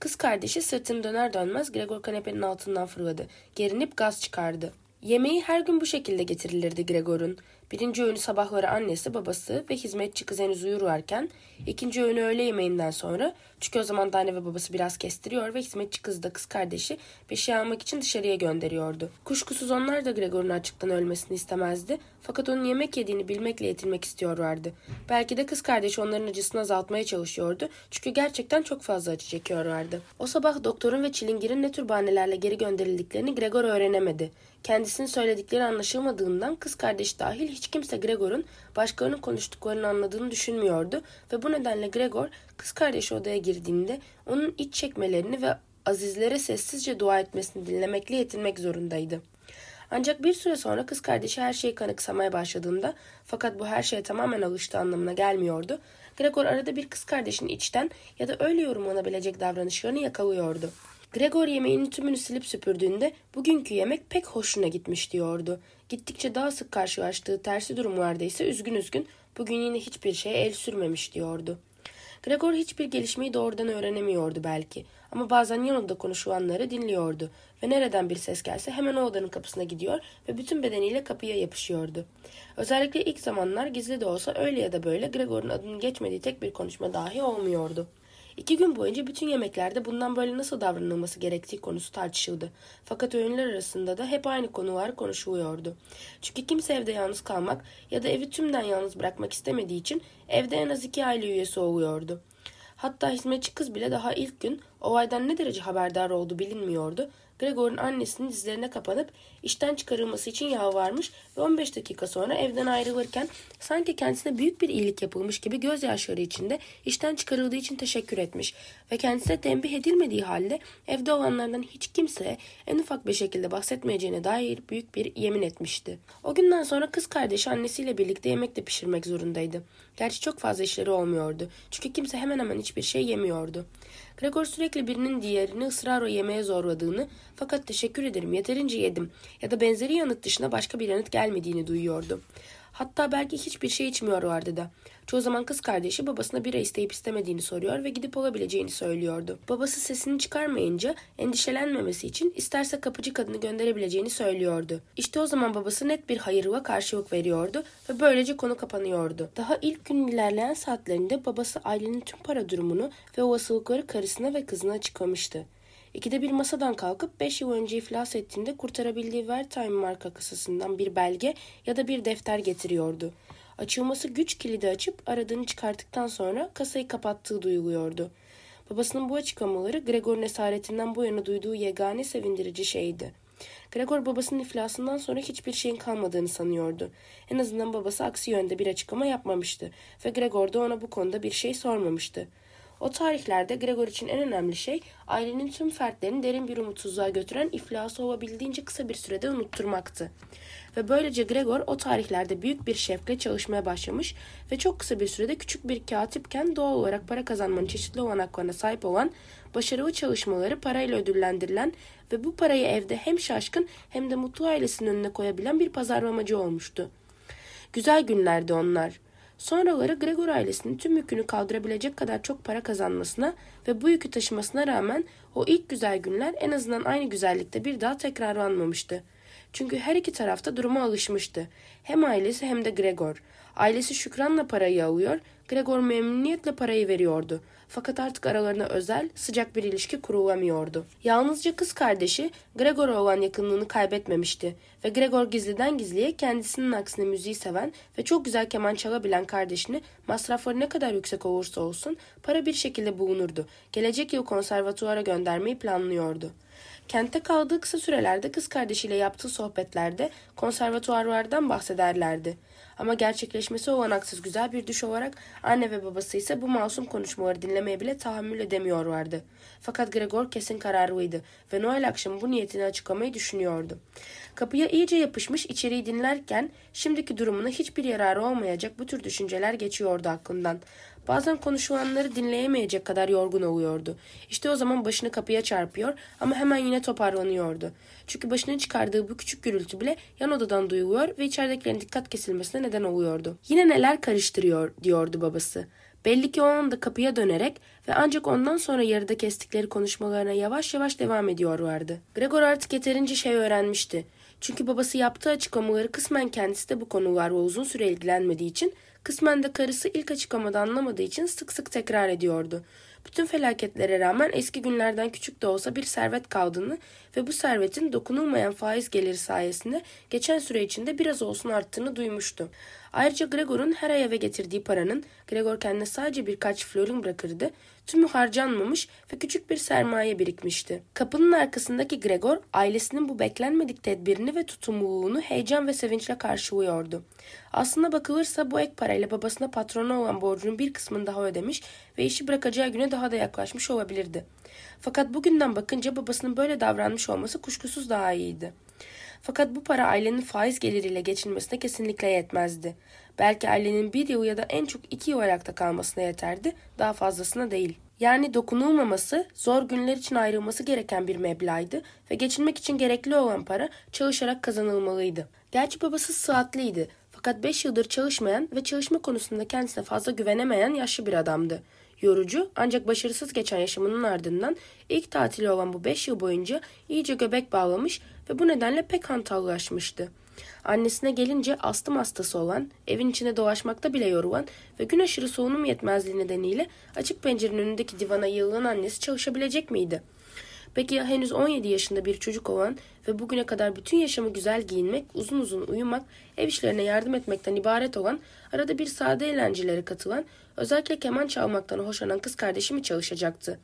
Kız kardeşi sırtını döner dönmez Gregor kanepenin altından fırladı. Gerinip gaz çıkardı. Yemeği her gün bu şekilde getirilirdi Gregor'un. Birinci öğünü sabahları annesi, babası ve hizmetçi kız henüz uyurlarken, ikinci öğünü öğle yemeğinden sonra, çünkü o zaman da anne ve babası biraz kestiriyor ve hizmetçi kız da kız kardeşi şey almak için dışarıya gönderiyordu. Kuşkusuz onlar da Gregor'un açıktan ölmesini istemezdi fakat onun yemek yediğini bilmekle yetinmek istiyorlardı. Belki de kız kardeşi onların acısını azaltmaya çalışıyordu çünkü gerçekten çok fazla acı çekiyorlardı. O sabah doktorun ve çilingirin ne tür bahanelerle geri gönderildiklerini Gregor öğrenemedi. Kendisinin söyledikleri anlaşılmadığından kız kardeş dahil hiç kimse Gregor'un başkalarının konuştuklarını anladığını düşünmüyordu ve bu nedenle Gregor kız kardeşi odaya girdiğinde onun iç çekmelerini ve azizlere sessizce dua etmesini dinlemekle yetinmek zorundaydı. Ancak bir süre sonra kız kardeşi her şeyi kanıksamaya başladığında fakat bu her şeye tamamen alıştığı anlamına gelmiyordu. Gregor arada bir kız kardeşinin içten ya da öyle yorumlanabilecek davranışlarını yakalıyordu. Gregor yemeğinin tümünü silip süpürdüğünde bugünkü yemek pek hoşuna gitmiş diyordu. Gittikçe daha sık karşılaştığı tersi durumlarda ise üzgün üzgün bugün yine hiçbir şeye el sürmemiş diyordu. Gregor hiçbir gelişmeyi doğrudan öğrenemiyordu belki ama bazen yan odada konuşulanları dinliyordu ve nereden bir ses gelse hemen o odanın kapısına gidiyor ve bütün bedeniyle kapıya yapışıyordu. Özellikle ilk zamanlar gizli de olsa öyle ya da böyle Gregor'un adının geçmediği tek bir konuşma dahi olmuyordu. İki gün boyunca bütün yemeklerde bundan böyle nasıl davranılması gerektiği konusu tartışıldı. Fakat öğünler arasında da hep aynı konular konuşuluyordu. Çünkü kimse evde yalnız kalmak ya da evi tümden yalnız bırakmak istemediği için evde en az iki aile üyesi oluyordu. Hatta hizmetçi kız bile daha ilk gün olaydan ne derece haberdar oldu bilinmiyordu Gregor'un annesinin dizlerine kapanıp işten çıkarılması için yalvarmış ve 15 dakika sonra evden ayrılırken sanki kendisine büyük bir iyilik yapılmış gibi gözyaşları içinde işten çıkarıldığı için teşekkür etmiş ve kendisine tembih edilmediği halde evde olanlardan hiç kimseye en ufak bir şekilde bahsetmeyeceğine dair büyük bir yemin etmişti. O günden sonra kız kardeşi annesiyle birlikte yemek de pişirmek zorundaydı. Gerçi çok fazla işleri olmuyordu. Çünkü kimse hemen hemen hiçbir şey yemiyordu. Gregor sürekli birinin diğerini ısrarla yemeye zorladığını fakat teşekkür ederim yeterince yedim ya da benzeri yanıt dışında başka bir yanıt gelmediğini duyuyordu. Hatta belki hiçbir şey içmiyorlardı da. Çoğu zaman kız kardeşi babasına bira isteyip istemediğini soruyor ve gidip olabileceğini söylüyordu. Babası sesini çıkarmayınca endişelenmemesi için isterse kapıcı kadını gönderebileceğini söylüyordu. İşte o zaman babası net bir hayırla karşılık veriyordu ve böylece konu kapanıyordu. Daha ilk gün ilerleyen saatlerinde babası ailenin tüm para durumunu ve olasılıkları karısına ve kızına açıklamıştı. İkide bir masadan kalkıp 5 yıl önce iflas ettiğinde kurtarabildiği Wertheim marka kasasından bir belge ya da bir defter getiriyordu. Açılması güç kilidi açıp aradığını çıkarttıktan sonra kasayı kapattığı duyuluyordu. Babasının bu açıklamaları Gregor'un esaretinden bu yana duyduğu yegane sevindirici şeydi. Gregor babasının iflasından sonra hiçbir şeyin kalmadığını sanıyordu. En azından babası aksi yönde bir açıklama yapmamıştı ve Gregor da ona bu konuda bir şey sormamıştı. O tarihlerde Gregor için en önemli şey ailenin tüm fertlerini derin bir umutsuzluğa götüren iflası olabildiğince kısa bir sürede unutturmaktı. Ve böylece Gregor o tarihlerde büyük bir şevkle çalışmaya başlamış ve çok kısa bir sürede küçük bir katipken doğal olarak para kazanmanın çeşitli olanaklarına sahip olan başarılı çalışmaları parayla ödüllendirilen ve bu parayı evde hem şaşkın hem de mutlu ailesinin önüne koyabilen bir pazarlamacı olmuştu. Güzel günlerdi onlar. Sonraları Gregor ailesinin tüm yükünü kaldırabilecek kadar çok para kazanmasına ve bu yükü taşımasına rağmen o ilk güzel günler en azından aynı güzellikte bir daha tekrarlanmamıştı. Çünkü her iki tarafta duruma alışmıştı. Hem ailesi hem de Gregor. Ailesi şükranla parayı alıyor, Gregor memnuniyetle parayı veriyordu. Fakat artık aralarına özel, sıcak bir ilişki kurulamıyordu. Yalnızca kız kardeşi Gregor'a olan yakınlığını kaybetmemişti ve Gregor gizliden gizliye kendisinin aksine müziği seven ve çok güzel keman çalabilen kardeşini masrafları ne kadar yüksek olursa olsun para bir şekilde bulunurdu. Gelecek yıl konservatuvara göndermeyi planlıyordu. Kentte kaldığı kısa sürelerde kız kardeşiyle yaptığı sohbetlerde konservatuarlardan bahsederlerdi. Ama gerçekleşmesi olanaksız güzel bir düş olarak anne ve babası ise bu masum konuşmaları dinlemeye bile tahammül edemiyorlardı. Fakat Gregor kesin kararlıydı ve Noel akşamı bu niyetini açıklamayı düşünüyordu. Kapıya iyice yapışmış içeriği dinlerken şimdiki durumuna hiçbir yararı olmayacak bu tür düşünceler geçiyordu aklından. Bazen konuşulanları dinleyemeyecek kadar yorgun oluyordu. İşte o zaman başını kapıya çarpıyor ama hemen yine toparlanıyordu. Çünkü başının çıkardığı bu küçük gürültü bile yan odadan duyuluyor ve içeridekilerin dikkat kesilmesine neden oluyordu. Yine neler karıştırıyor diyordu babası. Belli ki o anda kapıya dönerek ve ancak ondan sonra yarıda kestikleri konuşmalarına yavaş yavaş devam ediyorlardı. Gregor artık yeterince şey öğrenmişti. Çünkü babası yaptığı açıklamaları kısmen kendisi de bu konularla uzun süre ilgilenmediği için, kısmen de karısı ilk açıklamada anlamadığı için sık sık tekrar ediyordu. Bütün felaketlere rağmen eski günlerden küçük de olsa bir servet kaldığını ve bu servetin dokunulmayan faiz geliri sayesinde geçen süre içinde biraz olsun arttığını duymuştu. Ayrıca Gregor'un her ay eve getirdiği paranın Gregor kendine sadece birkaç florin bırakırdı. Tümü harcanmamış ve küçük bir sermaye birikmişti. Kapının arkasındaki Gregor ailesinin bu beklenmedik tedbirini ve tutumluluğunu heyecan ve sevinçle karşılıyordu. Aslında bakılırsa bu ek parayla babasına patrona olan borcunun bir kısmını daha ödemiş ve işi bırakacağı güne daha da yaklaşmış olabilirdi. Fakat bugünden bakınca babasının böyle davranmış olması kuşkusuz daha iyiydi. Fakat bu para ailenin faiz geliriyle geçinmesine kesinlikle yetmezdi. Belki ailenin bir yıl ya da en çok iki yıl ayakta kalmasına yeterdi, daha fazlasına değil. Yani dokunulmaması, zor günler için ayrılması gereken bir meblağdı ve geçinmek için gerekli olan para çalışarak kazanılmalıydı. Gerçi babası sıhhatliydi fakat 5 yıldır çalışmayan ve çalışma konusunda kendisine fazla güvenemeyen yaşlı bir adamdı. Yorucu ancak başarısız geçen yaşamının ardından ilk tatili olan bu 5 yıl boyunca iyice göbek bağlamış ve bu nedenle pek hantallaşmıştı. Annesine gelince astım hastası olan, evin içinde dolaşmakta bile yorulan ve gün aşırı soğunum yetmezliği nedeniyle açık pencerenin önündeki divana yığılan annesi çalışabilecek miydi? Peki ya henüz 17 yaşında bir çocuk olan ve bugüne kadar bütün yaşamı güzel giyinmek, uzun uzun uyumak, ev işlerine yardım etmekten ibaret olan, arada bir sade eğlencelere katılan, özellikle keman çalmaktan hoşlanan kız kardeşi mi çalışacaktı?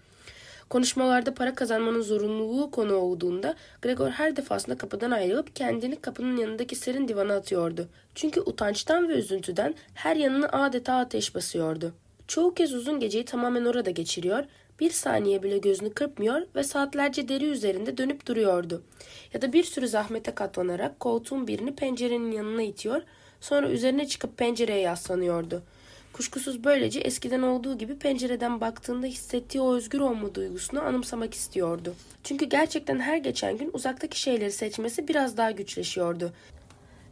Konuşmalarda para kazanmanın zorunluluğu konu olduğunda Gregor her defasında kapıdan ayrılıp kendini kapının yanındaki serin divana atıyordu. Çünkü utançtan ve üzüntüden her yanını adeta ateş basıyordu. Çoğu kez uzun geceyi tamamen orada geçiriyor, bir saniye bile gözünü kırpmıyor ve saatlerce deri üzerinde dönüp duruyordu. Ya da bir sürü zahmete katlanarak koltuğun birini pencerenin yanına itiyor, sonra üzerine çıkıp pencereye yaslanıyordu. Kuşkusuz böylece eskiden olduğu gibi pencereden baktığında hissettiği o özgür olma duygusunu anımsamak istiyordu. Çünkü gerçekten her geçen gün uzaktaki şeyleri seçmesi biraz daha güçleşiyordu.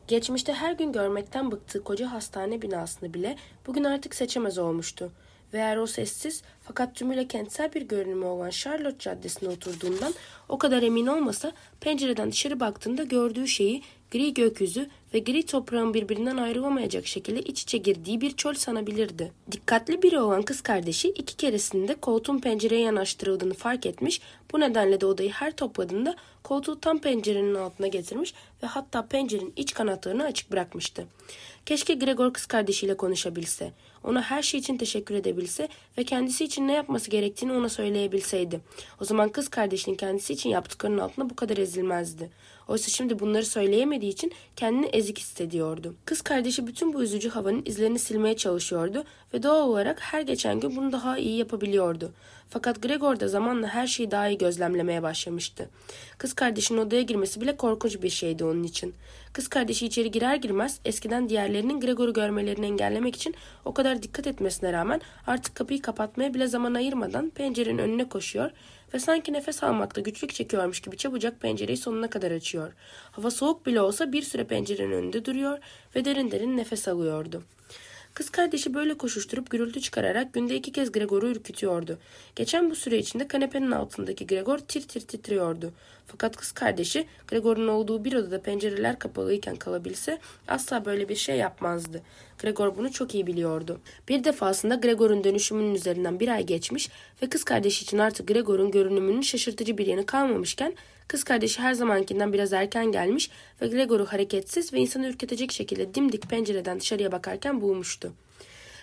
Geçmişte her gün görmekten bıktığı koca hastane binasını bile bugün artık seçemez olmuştu. Ve eğer o sessiz fakat tümüyle kentsel bir görünümü olan Charlotte Caddesi'ne oturduğundan o kadar emin olmasa pencereden dışarı baktığında gördüğü şeyi gri gökyüzü ve gri toprağın birbirinden ayrılamayacak şekilde iç içe girdiği bir çöl sanabilirdi. Dikkatli biri olan kız kardeşi iki keresinde koltuğun pencereye yanaştırıldığını fark etmiş, bu nedenle de odayı her topladığında koltuğu tam pencerenin altına getirmiş ve hatta pencerenin iç kanatlarını açık bırakmıştı. Keşke Gregor kız kardeşiyle konuşabilse, ona her şey için teşekkür edebilse ve kendisi için ne yapması gerektiğini ona söyleyebilseydi. O zaman kız kardeşinin kendisi için yaptıklarının altında bu kadar ezilmezdi. Oysa şimdi bunları söyleyemediği için kendini ezik hissediyordu. Kız kardeşi bütün bu üzücü havanın izlerini silmeye çalışıyordu ve doğal olarak her geçen gün bunu daha iyi yapabiliyordu. Fakat Gregor da zamanla her şeyi daha iyi gözlemlemeye başlamıştı. Kız kardeşinin odaya girmesi bile korkunç bir şeydi onun için. Kız kardeşi içeri girer girmez eskiden diğerlerinin Gregor'u görmelerini engellemek için o kadar dikkat etmesine rağmen artık kapıyı kapatmaya bile zaman ayırmadan pencerenin önüne koşuyor ve sanki nefes almakta güçlük çekiyormuş gibi çabucak pencereyi sonuna kadar açıyor. Hava soğuk bile olsa bir süre pencerenin önünde duruyor ve derin derin nefes alıyordu. Kız kardeşi böyle koşuşturup gürültü çıkararak günde iki kez Gregor'u ürkütüyordu. Geçen bu süre içinde kanepenin altındaki Gregor tir tir titriyordu. Fakat kız kardeşi Gregor'un olduğu bir odada pencereler kapalıyken kalabilse asla böyle bir şey yapmazdı. Gregor bunu çok iyi biliyordu. Bir defasında Gregor'un dönüşümünün üzerinden bir ay geçmiş ve kız kardeşi için artık Gregor'un görünümünün şaşırtıcı bir yanı kalmamışken Kız kardeşi her zamankinden biraz erken gelmiş ve Gregor'u hareketsiz ve insanı ürkütecek şekilde dimdik pencereden dışarıya bakarken bulmuştu.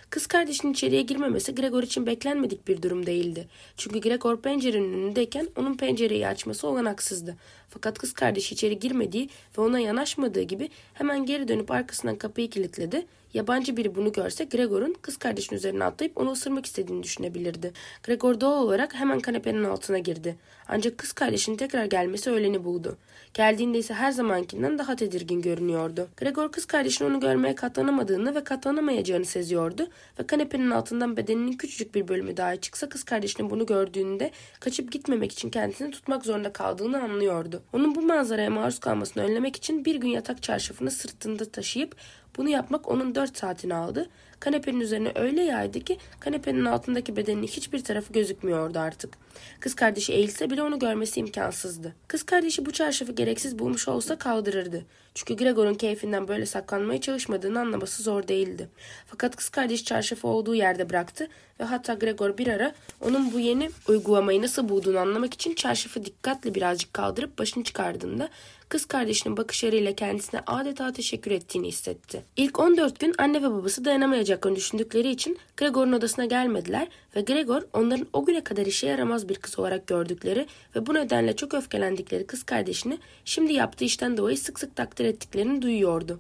Kız kardeşinin içeriye girmemesi Gregor için beklenmedik bir durum değildi. Çünkü Gregor pencerenin önündeyken onun pencereyi açması olanaksızdı. Fakat kız kardeşi içeri girmediği ve ona yanaşmadığı gibi hemen geri dönüp arkasından kapıyı kilitledi Yabancı biri bunu görse Gregor'un kız kardeşinin üzerine atlayıp onu ısırmak istediğini düşünebilirdi. Gregor doğal olarak hemen kanepenin altına girdi. Ancak kız kardeşinin tekrar gelmesi öğleni buldu. Geldiğinde ise her zamankinden daha tedirgin görünüyordu. Gregor kız kardeşinin onu görmeye katlanamadığını ve katlanamayacağını seziyordu ve kanepenin altından bedeninin küçücük bir bölümü dahi çıksa kız kardeşinin bunu gördüğünde kaçıp gitmemek için kendisini tutmak zorunda kaldığını anlıyordu. Onun bu manzaraya maruz kalmasını önlemek için bir gün yatak çarşafını sırtında taşıyıp Bunu yapmak onun 4 saatini aldı. Kanepenin üzerine öyle yaydı ki kanepenin altındaki bedeninin hiçbir tarafı gözükmüyordu artık. Kız kardeşi eğilse bile onu görmesi imkansızdı. Kız kardeşi bu çarşafı gereksiz bulmuş olsa kaldırırdı. Çünkü Gregor'un keyfinden böyle saklanmaya çalışmadığını anlaması zor değildi. Fakat kız kardeş çarşafı olduğu yerde bıraktı ve hatta Gregor bir ara onun bu yeni uygulamayı nasıl bulduğunu anlamak için çarşafı dikkatle birazcık kaldırıp başını çıkardığında kız kardeşinin bakışlarıyla kendisine adeta teşekkür ettiğini hissetti. İlk 14 gün anne ve babası dayanamayacaklarını düşündükleri için Gregor'un odasına gelmediler ve Gregor onların o güne kadar işe yaramaz bir kız olarak gördükleri ve bu nedenle çok öfkelendikleri kız kardeşini şimdi yaptığı işten dolayı sık sık takdir ettiklerini duyuyordu.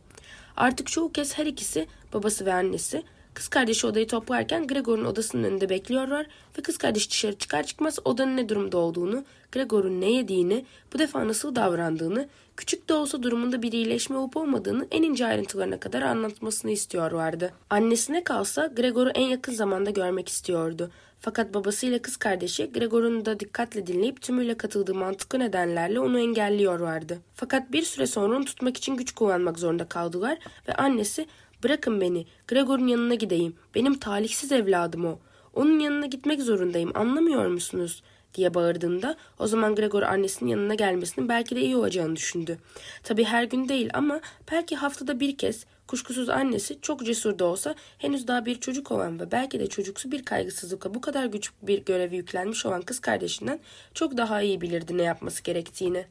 Artık çoğu kez her ikisi babası ve annesi Kız kardeşi odayı toplarken Gregor'un odasının önünde bekliyorlar ve kız kardeş dışarı çıkar çıkmaz odanın ne durumda olduğunu, Gregor'un ne yediğini, bu defa nasıl davrandığını, küçük de olsa durumunda bir iyileşme olup olmadığını en ince ayrıntılarına kadar anlatmasını istiyorlardı. Annesine kalsa Gregor'u en yakın zamanda görmek istiyordu. Fakat babasıyla kız kardeşi Gregor'un da dikkatle dinleyip tümüyle katıldığı mantıklı nedenlerle onu engelliyorlardı. Fakat bir süre sonra onu tutmak için güç kullanmak zorunda kaldılar ve annesi Bırakın beni. Gregor'un yanına gideyim. Benim talihsiz evladım o. Onun yanına gitmek zorundayım. Anlamıyor musunuz? diye bağırdığında o zaman Gregor annesinin yanına gelmesinin belki de iyi olacağını düşündü. Tabi her gün değil ama belki haftada bir kez kuşkusuz annesi çok cesur da olsa henüz daha bir çocuk olan ve belki de çocuksu bir kaygısızlıkla bu kadar güç bir görevi yüklenmiş olan kız kardeşinden çok daha iyi bilirdi ne yapması gerektiğini.